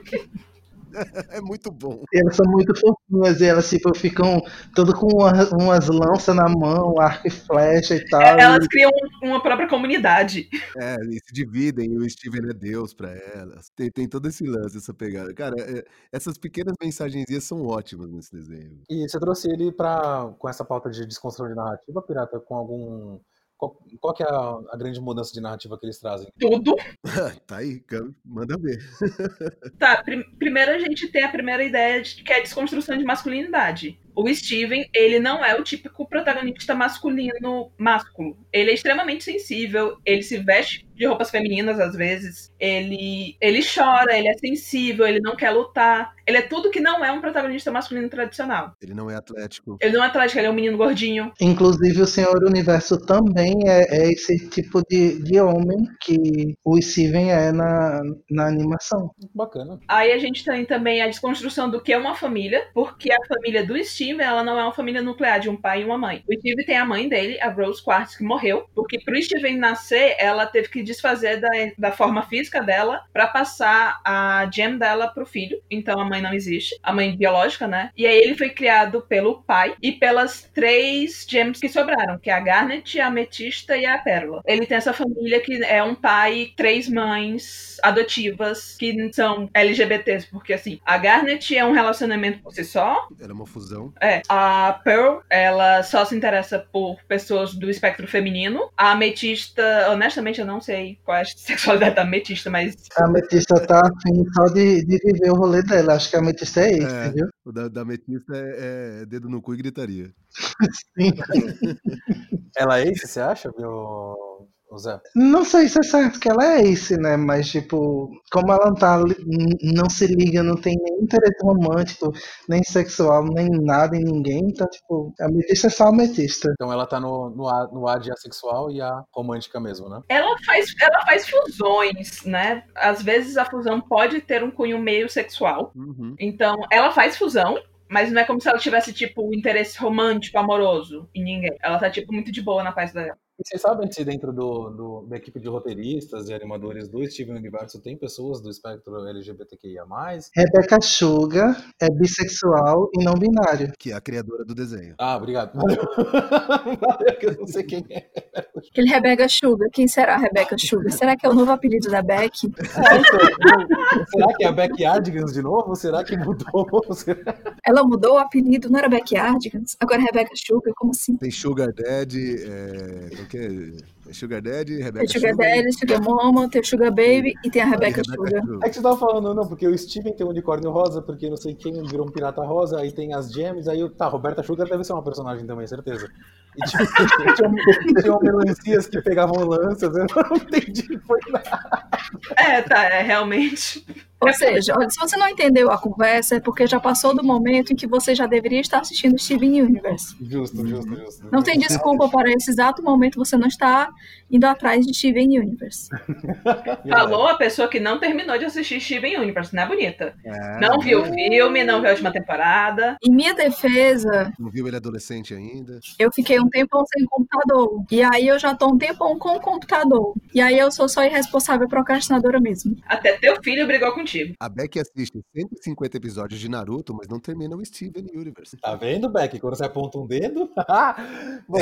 é muito bom. Elas são muito fofinhas e elas tipo, ficam tudo com uma- umas lanças na mão, arco e flecha e tal. É, Elas criam uma própria comunidade. É, e se dividem, e o Steven é Deus pra elas. Tem, tem todo esse lance, essa pegada. Cara, é- essas pequenas mensagenzinhas são ótimas nesse desenho. E você trouxe ele pra, com essa pauta de desconstrução de narrativa, Pirata, com algum. Qual, qual que é a, a grande mudança de narrativa que eles trazem? Tudo. tá aí, manda ver. Tá, prim- primeiro a gente tem a primeira ideia de que é a desconstrução de masculinidade. O Steven, ele não é o típico protagonista masculino másculo. Ele é extremamente sensível, ele se veste de roupas femininas às vezes, ele ele chora, ele é sensível, ele não quer lutar. Ele é tudo que não é um protagonista masculino tradicional. Ele não é atlético. Ele não é atlético, ele é um menino gordinho. Inclusive o Senhor Universo também é, é esse tipo de, de homem que o Steven é na, na animação. Bacana. Aí a gente tem também a desconstrução do que é uma família, porque a família do Steve, ela não é uma família nuclear de um pai e uma mãe. O Steve tem a mãe dele, a Rose Quartz, que morreu, porque pro Steven nascer, ela teve que desfazer da, da forma física dela pra passar a gem dela pro filho. Então a mãe não existe, a mãe biológica, né? E aí ele foi criado pelo pai e pelas três gems que sobraram, que é a Garnet, a Ametista e a Pérola. Ele tem essa família que é um pai, três mães adotivas que são LGBTs, porque assim, a Garnet é um relacionamento por si só. Ela é uma fusão. É, a Pearl, ela só se interessa por pessoas do espectro feminino. A Ametista, honestamente, eu não sei qual é a sexualidade da Ametista, mas A Ametista tá afim só de, de viver o rolê dela. Acho que a Ametista é esse, É. viu? O da, da Ametista é, é dedo no cu e gritaria. Sim. Ela é esse, você acha, ô Zé? Não sei se é certo que ela é esse, né? Mas, tipo, como ela não, tá, não se liga, não tem nenhum interesse romântico, nem sexual, nem nada em ninguém, então, tipo, a ametista é só a ametista. Então ela tá no, no, A, no A de assexual e a romântica mesmo, né? ela faz, ela faz fusões, né? Às vezes a fusão pode ter um cunho meio sexual. Uhum. Então, ela faz fusão, mas não é como se ela tivesse, tipo, um interesse romântico, amoroso em ninguém. Ela tá, tipo, muito de boa na paz dela. E vocês sabem se dentro do, do- da equipe de roteiristas e animadores do Steven Universo tem pessoas do espectro LGBTQIA+. Rebecca Sugar é bissexual e não binário. Que é a criadora do desenho. Ah, obrigado. Valeu. Valeu, que eu não sei quem é. Aquele Rebecca Sugar. Quem será a Rebecca Sugar? Será que é o novo apelido da Beck? Será que é a Backyardigans de novo? Será que mudou? Será- Ela mudou o apelido, não era Backyardigans? Agora é Rebecca Sugar? Como assim? Tem Sugar Daddy, é, o que é? Sugar Daddy, Rebecca Tem Sugar Daddy, Sugar Mama, tem o Sugar Baby e tem a Rebecca Rebecca Sugar. É que você tava falando, não, porque o Steven tem um unicórnio rosa, porque não sei quem virou um pirata rosa, aí tem as gems, aí tá, Roberta Sugar deve ser uma personagem também, certeza. E tinha, tinha, tinha melancias que pegavam lanças, eu não entendi, foi nada. É, tá, é realmente. Ou seja, olha, se você não entendeu a conversa, é porque já passou do momento em que você já deveria estar assistindo Steven Universe. Justo, justo, justo. Não tem desculpa para esse exato momento você não estar indo atrás de Steven Universe. Falou a pessoa que não terminou de assistir Steven Universe, não é bonita? É, Não viu o filme, não viu a última temporada. Em minha defesa, Não viu ele adolescente ainda. eu fiquei um tempão sem computador. E aí eu já tô um tempão com o computador. E aí eu sou só irresponsável procrastinadora mesmo. Até teu filho brigou contigo. A Beck assiste 150 episódios de Naruto, mas não termina o Steven Universe. Tá vendo, Beck? Quando você aponta um dedo. Bom,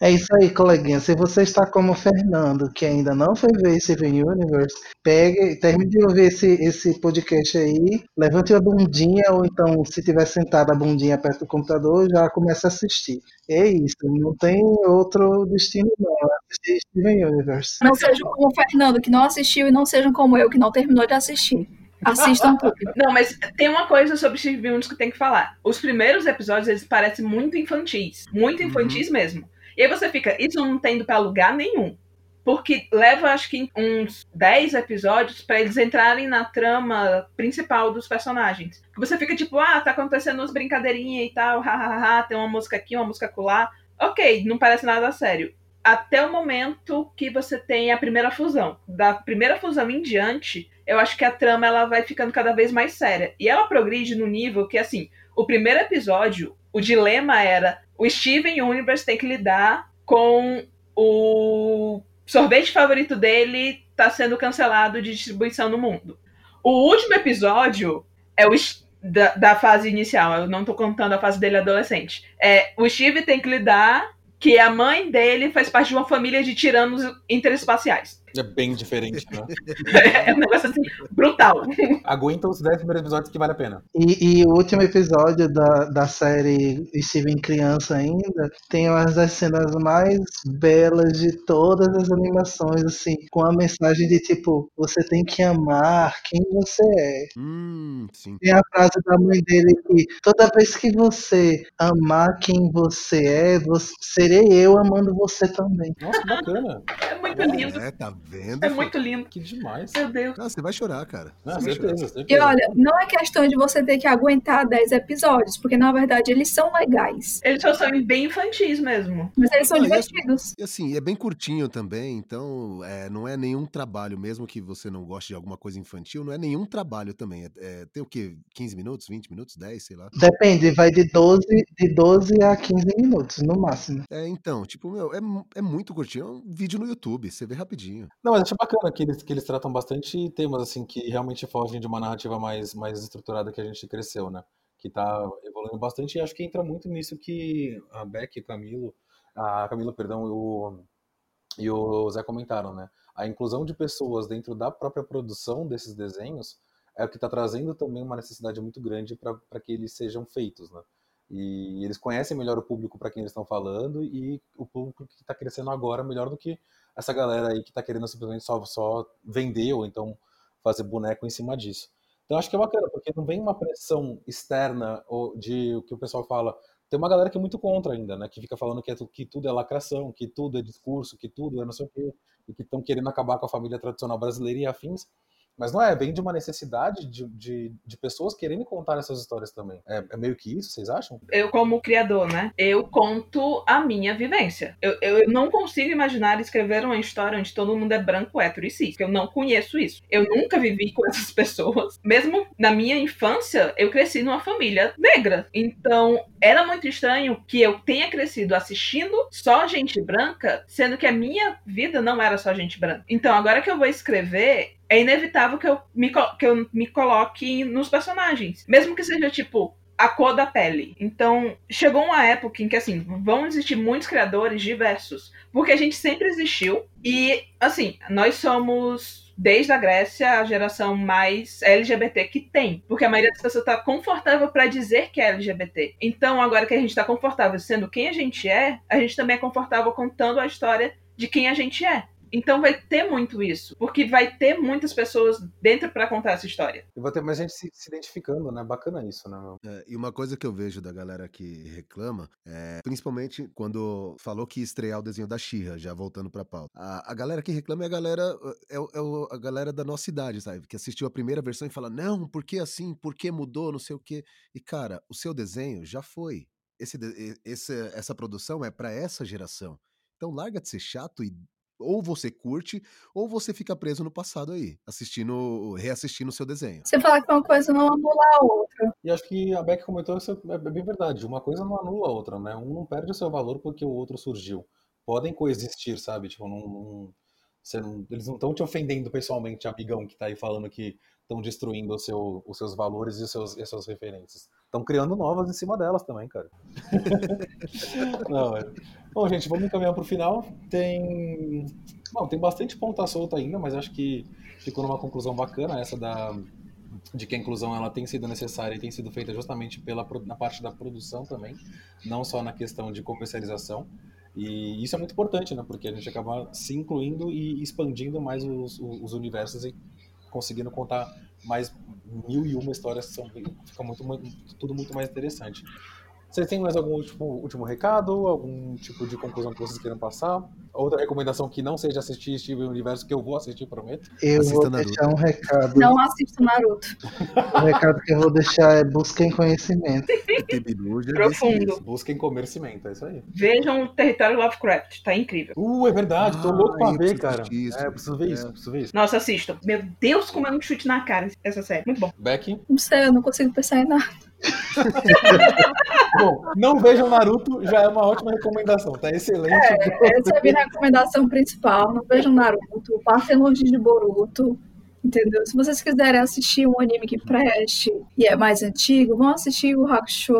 É isso aí, coleguinha. Se você está como o Fernando, que ainda não foi ver Steven Universe, pegue, termine de ouvir esse, esse podcast aí, levante a bundinha, ou então, se tiver sentado a bundinha perto do computador, já comece a assistir. É isso, não tem outro destino não, assistir Steven Universe. Não sejam como o Fernando, que não assistiu, e não sejam como eu, que não terminou de assistir. Assistam tudo. Não, mas tem uma coisa sobre Steven Universe que tem que falar. Os primeiros episódios, eles parecem muito infantis. Muito infantis mesmo. E aí você fica, isso não tem ido pra lugar nenhum. Porque leva, acho que, uns 10 episódios pra eles entrarem na trama principal dos personagens. Você fica tipo, ah, tá acontecendo umas brincadeirinhas e tal, hahaha, tem uma música aqui, uma música acolá. Ok, não parece nada sério. Até o momento que você tem a primeira fusão. Da primeira fusão em diante, eu acho que a trama ela vai ficando cada vez mais séria. E ela progride no nível que, assim, o primeiro episódio, o dilema era o Steven Universe tem que lidar com o sorvete favorito dele tá sendo cancelado de distribuição no mundo. O último episódio é o da, da fase inicial. Eu não tô contando a fase dele adolescente. É, o Steve tem que lidar que a mãe dele faz parte de uma família de tiranos interespaciais. É bem diferente, né? é um negócio assim, brutal. Aguenta os 10 primeiros episódios que vale a pena. E, e, o último episódio da, da série Steven Criança ainda tem umas das cenas mais belas de todas as animações, assim, com a mensagem de tipo, você tem que amar quem você é. Hum, sim. Tem a frase da mãe dele que toda vez que você amar quem você é, você, serei eu amando você também. Nossa, que bacana. É muito lindo. É, tá vendo? É muito lindo. Que demais. Meu Deus. Não, você vai chorar, cara. Não, Você certeza, chorar. certeza. E olha, não é questão de você ter que aguentar 10 episódios, porque na verdade eles são legais. Eles só são bem infantis mesmo. Mas eles são Não, e assim- divertidos. E assim, é bem curtinho também, então é, não é nenhum trabalho, mesmo que você não goste de alguma coisa infantil, não é nenhum trabalho também. É, é, tem o quê? 15 minutos, 20 minutos, 10, sei lá. Depende, vai de 12, de 12 a 15 minutos, no máximo. É, então, tipo, meu, é, é muito curtinho. É um vídeo no YouTube, você vê rapidinho. Não, mas acho bacana que eles, que eles tratam bastante temas assim que realmente fogem de uma narrativa mais, mais estruturada que a gente cresceu, né? Que tá evoluindo bastante e acho que entra muito nisso que a Beck e o Camilo, a Camila, perdão, o, e o Zé comentaram, né? A inclusão de pessoas dentro da própria produção desses desenhos é o que está trazendo também uma necessidade muito grande para que eles sejam feitos, né? E eles conhecem melhor o público para quem eles estão falando e o público que está crescendo agora melhor do que essa galera aí que está querendo simplesmente só, só vender ou então fazer boneco em cima disso. Então acho que é bacana, porque não vem uma pressão externa ou de o que o pessoal fala. Tem uma galera que é muito contra ainda, né? Que fica falando que, é que tudo é lacração, que tudo é discurso, que tudo é não sei o quê, e que estão querendo acabar com a família tradicional brasileira e afins. Mas não é, vem de uma necessidade de, de, de pessoas querendo contar essas histórias também. É, é meio que isso, vocês acham? Eu, como criador, né? Eu conto a minha vivência. Eu, eu não consigo imaginar escrever uma história onde todo mundo é branco, hétero e cis. Eu não conheço isso. Eu nunca vivi com essas pessoas. Mesmo na minha infância, eu cresci numa família negra. Então, era muito estranho que eu tenha crescido assistindo só gente branca, sendo que a minha vida não era só gente branca. Então, agora que eu vou escrever, é inevitável que eu me, que eu me coloque nos personagens. Mesmo que seja tipo a cor da pele. Então, chegou uma época em que, assim, vão existir muitos criadores diversos. Porque a gente sempre existiu. E, assim, nós somos, desde a Grécia, a geração mais LGBT que tem. Porque a maioria das pessoas está confortável para dizer que é LGBT. Então, agora que a gente está confortável sendo quem a gente é, a gente também é confortável contando a história de quem a gente é. Então vai ter muito isso, porque vai ter muitas pessoas dentro para contar essa história. E vai ter mais gente se, se identificando, né? Bacana isso, né? É, e uma coisa que eu vejo da galera que reclama, é, principalmente quando falou que ia estrear o desenho da Xirra, já voltando pra pauta. A, a galera que reclama é a galera, é, é o- a galera da nossa idade, sabe? Que assistiu a primeira versão e fala, não, por que assim? Por que mudou? Não sei o quê. E, cara, o seu desenho já foi. Esse, esse- essa produção é pra essa geração. Então larga de ser chato e ou você curte, ou você fica preso no passado aí, assistindo, reassistindo o seu desenho. Você fala que uma coisa não anula a outra. E acho que a Beck comentou isso é é bem verdade. Uma coisa não anula a outra, né? Um não perde o seu valor porque o outro surgiu. Podem coexistir, sabe? Tipo, não, não- você não- eles não estão te ofendendo pessoalmente, amigão, que tá aí falando que estão destruindo o seu- os seus valores e, os seus, e as suas referências. Estão criando novas em cima delas também, cara. Não, é. Bom, gente, vamos encaminhar pro final. Tem. Bom, tem bastante ponta solta ainda, mas acho que ficou numa conclusão bacana essa da de que a inclusão ela tem sido necessária e tem sido feita justamente pela na parte da produção também, não só na questão de comercialização. E isso é muito importante, né? Porque a gente acaba se incluindo e expandindo mais os os universos e conseguindo contar mais mil e uma histórias são, fica muito, muito- tudo muito mais interessante. Vocês têm mais algum último, último recado? Algum tipo de conclusão que vocês queiram passar? Outra recomendação que não seja assistir Steven Universo, que eu vou assistir, prometo. Eu Assista vou Naruto. deixar um recado. Não assista Naruto. O recado que eu vou deixar é busquem conhecimento. Profundo. isso. Busquem comer cimento, é isso aí. Vejam o Território Lovecraft, tá incrível. Uh, é verdade, tô louco pra Ah, ver, cara. isso. É, eu preciso ver isso, É. preciso ver isso. Nossa, assistam. Meu Deus, como é um chute na cara essa série. Muito bom. Beck. Não sei, eu não consigo pensar em nada. Bom, não vejam Naruto, já é uma ótima recomendação, tá excelente. Essa é a minha recomendação principal. Não vejam Naruto, passem longe de Boruto. Entendeu? Se vocês quiserem assistir um anime que preste e é mais antigo, vão assistir o Hakusho.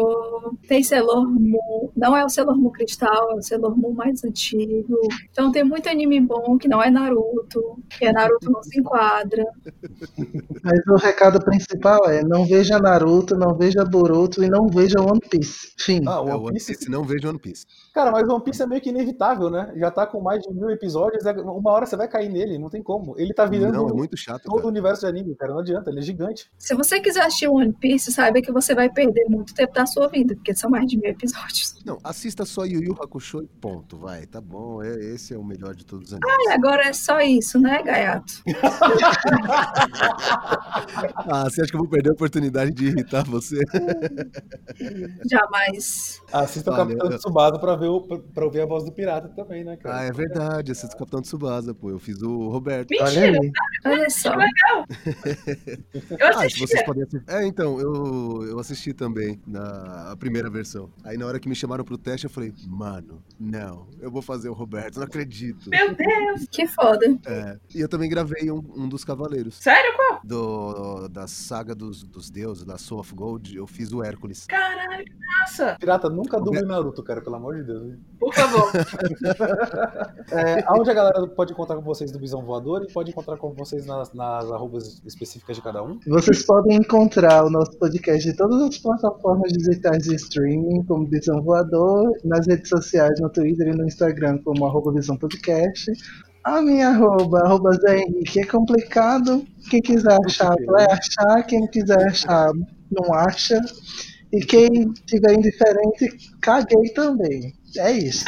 Tem Sailor Moon. Não é o Sailor Moon Cristal, é o Sailor Moon mais antigo. Então tem muito anime bom que não é Naruto. Que é Naruto não se enquadra. Mas o recado principal é: não veja Naruto, não veja Boruto e não veja One Piece. Fim. Ah, É, One Piece. Não vejo One Piece. Cara, mas One Piece é meio que inevitável, né? Já tá com mais de mil episódios, é- uma hora você vai cair nele, não tem como. Ele tá virando Não, é muito chato, todo o cara. universo de anime, cara, não adianta, ele é gigante. Se você quiser assistir One Piece, saiba que você vai perder muito tempo da sua vida, porque são mais de mil episódios. Não, assista só Yu Yu Hakusho e ponto, vai. Tá bom, é, esse é o melhor de todos os animes. E agora é só isso, né, Gaiato? Ah, você acha que eu vou perder a oportunidade de irritar você? Jamais. Assista o Olha, Capitão eu- Tsubasa pra, ver o, pra ouvir a voz do pirata também, né, cara? Ah, é verdade, assisto o Capitão Tsubasa, pô. Eu fiz o Roberto. Olha Mentira, aí. Olha só. eu Ah, vocês podem assistir. É, então, eu, eu assisti também na a primeira versão. Aí na hora que me chamaram pro teste, eu falei, mano, não, eu vou fazer o Roberto, não acredito. Meu Deus. Que foda. É, e eu também gravei um, um dos cavaleiros. Sério? Qual? Do, da saga dos, dos deuses, da Soul of Gold, eu fiz o Hércules. Caralho, que massa. Pirata, nunca duble Naruto, cara, pelo amor de Deus. Por favor. É, aonde a galera pode encontrar com vocês do Visão Voador e pode encontrar com vocês nas, nas arrobas específicas de cada um? Vocês podem encontrar o nosso podcast em todas as plataformas digitais de streaming, como Visão Voador, nas redes sociais, no Twitter e no Instagram, como arroba Visão Podcast. A minha arroba, arroba Zé Henrique, é complicado. Quem quiser achar, vai achar. Quem quiser achar, não acha. E quem tiver indiferente, caguei também. É isso.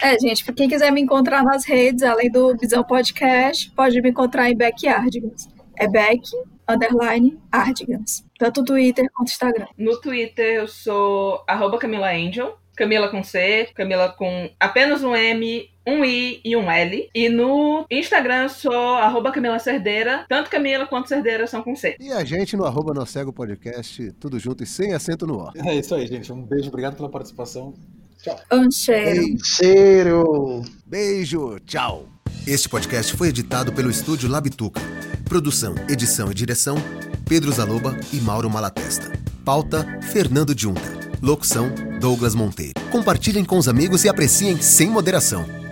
É, gente, pra quem quiser me encontrar nas redes, além do Visão Podcast, pode me encontrar em Backyardigans. É Back, underline, Ardigans. Tanto Twitter quanto Instagram. No Twitter eu sou arroba Camila Angel. Camila com C, Camila com apenas um M, um I e um L. E no Instagram eu sou arroba Camila Cerdeira. Tanto Camila quanto Cerdeira são com C. E a gente no arroba Nocego Podcast, tudo junto e sem acento no ó. É isso aí, gente. Um beijo, obrigado pela participação. Um cheiro. Ei, Cheiro! beijo, tchau. Este podcast foi editado pelo estúdio Labituca. Produção, edição e direção, Pedro Zaloba e Mauro Malatesta. Pauta, Fernando Junta. Locução, Douglas Monteiro. Compartilhem com os amigos e apreciem sem moderação.